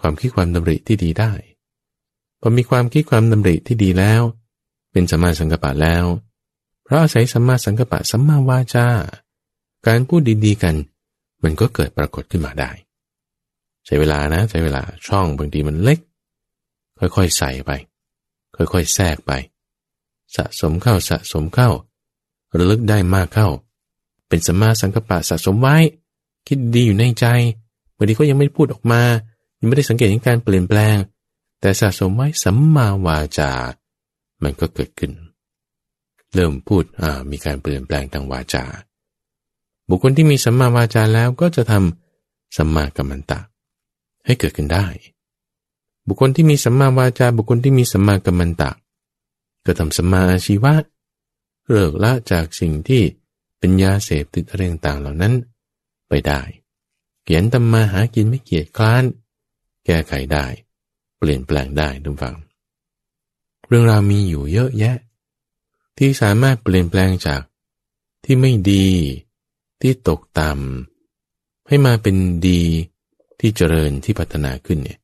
ความคิดความดำริที่ดีได้พอมีความคิดความดำริที่ดีแล้ว เป็นสัมมาสังกัปปะแล้ว เพราะอาศัยสัมมาสังกัปปะสัมมาวาจา การพูดดีๆกัน มันก็เกิดปรากฏขึ้นมาได้ ใช้เวลานะใช้เวลาช่องบางทีมันเล็ก ค่อยๆใส่ไป ค่อยๆแทรกไป สะสมเข้าสะสมเข้า ระลึกได้มากเข้า เป็นสัมมาสังกัปปะสะสมไว้ คิดดีอยู่ในใจบางทีก็ยังไม่พูดออกมา ยังไม่ได้สังเกตเห็นการเปลี่ยนแปลง แต่สะสมไว้สัมมาวาจา มันก็เกิดขึ้น เริ่มพูดมีการเปลี่ยนแปลงทางวาจา บุคคลที่มีสัมมาวาจาแล้วก็จะทำสัมมากัมมันตะ ให้เกิดขึ้นได้ บุคคลที่มีสัมมาวาจา บุคคลที่มีสัมมากัมมันตะ ก็ทำสัมมาอาชีวะเลิกละจากสิ่งที่เป็นยาเสพติดอะไรต่างเหล่านั้น ไปได้ เขียนตำมาหากินไม่เกียจคร้าน แก้ไขได้ เปลี่ยนแปลงได้ทุกฝัง เรื่องราวมีอยู่เยอะแยะ ที่สามารถเปลี่ยนแปลงจากที่ไม่ดี ที่ตกต่ำให้มาเป็นดีที่เจริญที่พัฒนาขึ้นเนี่ย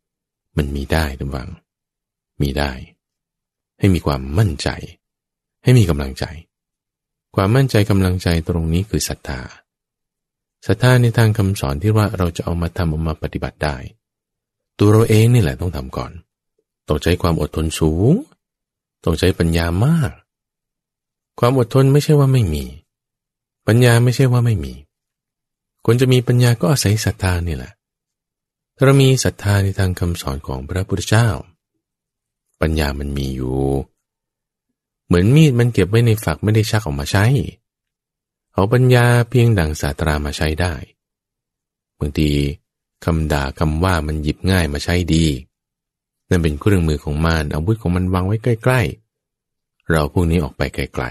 มันมีได้ทุกฝัง มีได้ ให้มีความมั่นใจ ให้มีกำลังใจ ความมั่นใจกำลังใจตรงนี้คือศรัทธาศรัทธาในทางคำสอนที่ว่าเราจะเอามาทำเอามาปฏิบัติได้ ตัวเราเองนี่แหละต้องทำก่อน ต้องใช้ความอดทนสูง ต้องใช้ปัญญามาก ความอดทนไม่ใช่ว่าไม่มี ปัญญาไม่ใช่ว่าไม่มี คนจะมีปัญญาก็อาศัยศรัทธานี่แหละถ้าเรามีศรัทธาในทางคำสอนของพระพุทธเจ้า ปัญญามันมีอยู่ เหมือนมีดมันเก็บไว้ในฝักไม่ได้ชักออกมาใช้ เอาปัญญาเพียงดังศาสตรามาใช้ได้บางทีคำด่าคำว่ามันหยิบง่ายมาใช้ดี นั่นเป็นเครื่องมือของมารอาวุธของมันวางไว้ใกล้ๆ เราพวกนี้ออกไปไกล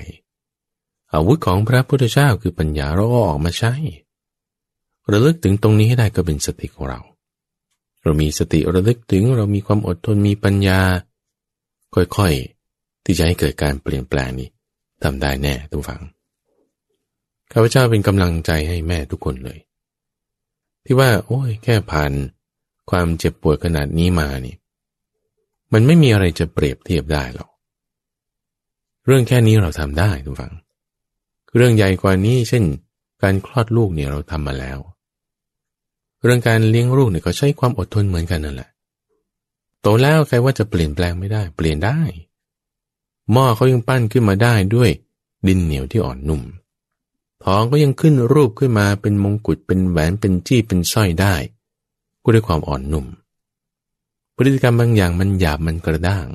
ๆอาวุธของพระพุทธเจ้าคือปัญญาเราก็ออกมาใช้ระลึกถึงตรงนี้ให้ได้ก็เป็นสติของเรา เรามีสติระลึกถึงเรามีความอดทนมีปัญญา ค่อยๆ ที่จะให้เกิดการเปลี่ยนแปลงนี้ทำได้แน่ทุกฝังข้าพเจ้าเป็นกำลังใจให้แม่ทุกคนเลย ที่ว่า โอ้ยแค่ผ่านความเจ็บปวดขนาดนี้มานี่ มันไม่มีอะไรจะเปรียบเทียบได้หรอก เรื่องแค่นี้เราทำได้ทุกฝัง เรื่องใหญ่กว่านี้เช่น การคลอดลูกเนี่ยเราทำมาแล้ว เรื่องการเลี้ยงลูกเนี่ยก็ใช้ความอดทนเหมือนกันนั่นแหละ โตแล้วใครว่าจะเปลี่ยนแปลงไม่ได้ เปลี่ยนได้ หม้อเขายังปั้นขึ้นมาได้ด้วยดินเหนียวที่อ่อนนุ่ม ท้องก็ยังขึ้นรูปขึ้นมาเป็นมงกุฎเป็นแหวนเป็นจี้เป็นสร้อยได้ ก็ด้วยความอ่อนนุ่ม พฤติกรรมบางอย่างมันหยาบมันกระด้าง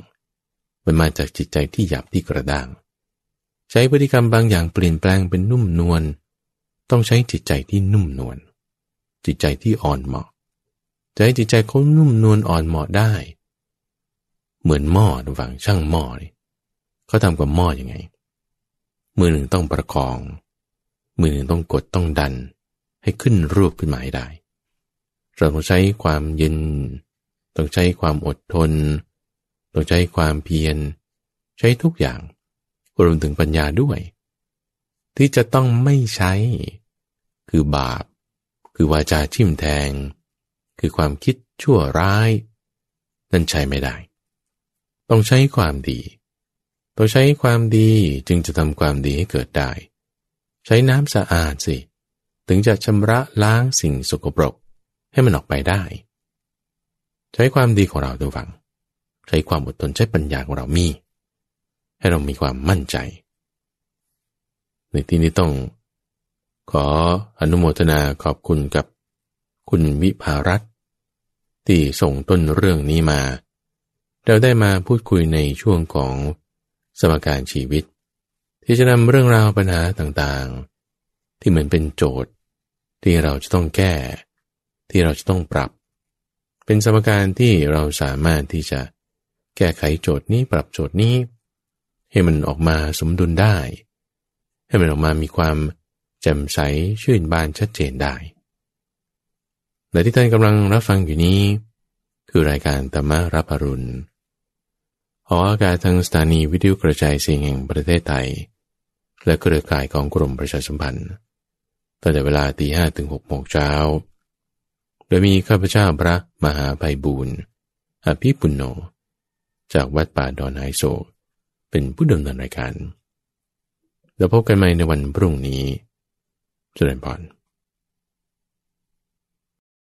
มันมาจากจิตใจที่หยาบที่กระด้าง ใช้พฤติกรรมบางอย่างเปลี่ยนแปลงเป็นนุ่มนวลต้องใช้จิตใจที่นุ่มนวลจิตใจที่อ่อนเหมาะจะให้จิตใจเขานุ่มนวลอ่อนเหมาะได้ เหมือนหม้อดูฝังช่างหม้อนี่เขาทำกับหม้ออยังไง มือหนึ่งต้องประคอง มือหนึ่งต้องกดต้องดัน ให้ขึ้นรูปขึ้นมาให้ได้ เราต้องใช้ความเย็น ต้องใช้ความอดทน ต้องใช้ความเพียร ใช้ทุกอย่างรวมถึงปัญญาด้วย ที่จะต้องไม่ใช้ คือบาป คือวาจาทิ่มแทง คือความคิดชั่วร้าย นั่นใช้ไม่ได้ ต้องใช้ความดี ต้องใช้ความดีจึงจะทำความดีให้เกิดได้ ใช้น้ำสะอาดสิ ถึงจะชำระล้างสิ่งสกปรกให้มันออกไปได้ ใช้ความดีของเราดูฟัง ใช้ความอดทนใช้ปัญญาของเรามี ให้เรามีความมั่นใจ ในที่นี้ต้อง ขออนุโมทนาขอบคุณกับคุณวิภารัตที่ส่งต้นเรื่องนี้มา เราได้มาพูดคุยในช่วงของสมการชีวิต ที่จะนำเรื่องราวปัญหาต่างๆ ที่เหมือนเป็นโจทย์ ที่เราจะต้องแก้ ที่เราจะต้องปรับ เป็นสมการที่เราสามารถที่จะ แก้ไขโจทย์นี้ปรับโจทย์นี้ ให้มันออกมาสมดุลได้ ให้มันออกมามีความแจ่มใสชื่นบานชัดเจนได้และที่ท่านกำลังรับฟังอยู่นี้ คือรายการธรรมารับอรุณออกอากาศทางสถานีวิทยุกระจายเสียงแห่งประเทศไทย และเครือข่ายของกรมประชาสัมพันธ์ตั้งแต่เวลาตีห้ถึงหกโมงเช้า โดยมีข้าพเจ้าพระมหาไพบูรณ์อภิปุณโญ จากวัดป่าดอนไฮโซเป็นผู้ดำเนินรายการ แล้วพบกันใหม่ในวันพรุ่งนี้สุริยพร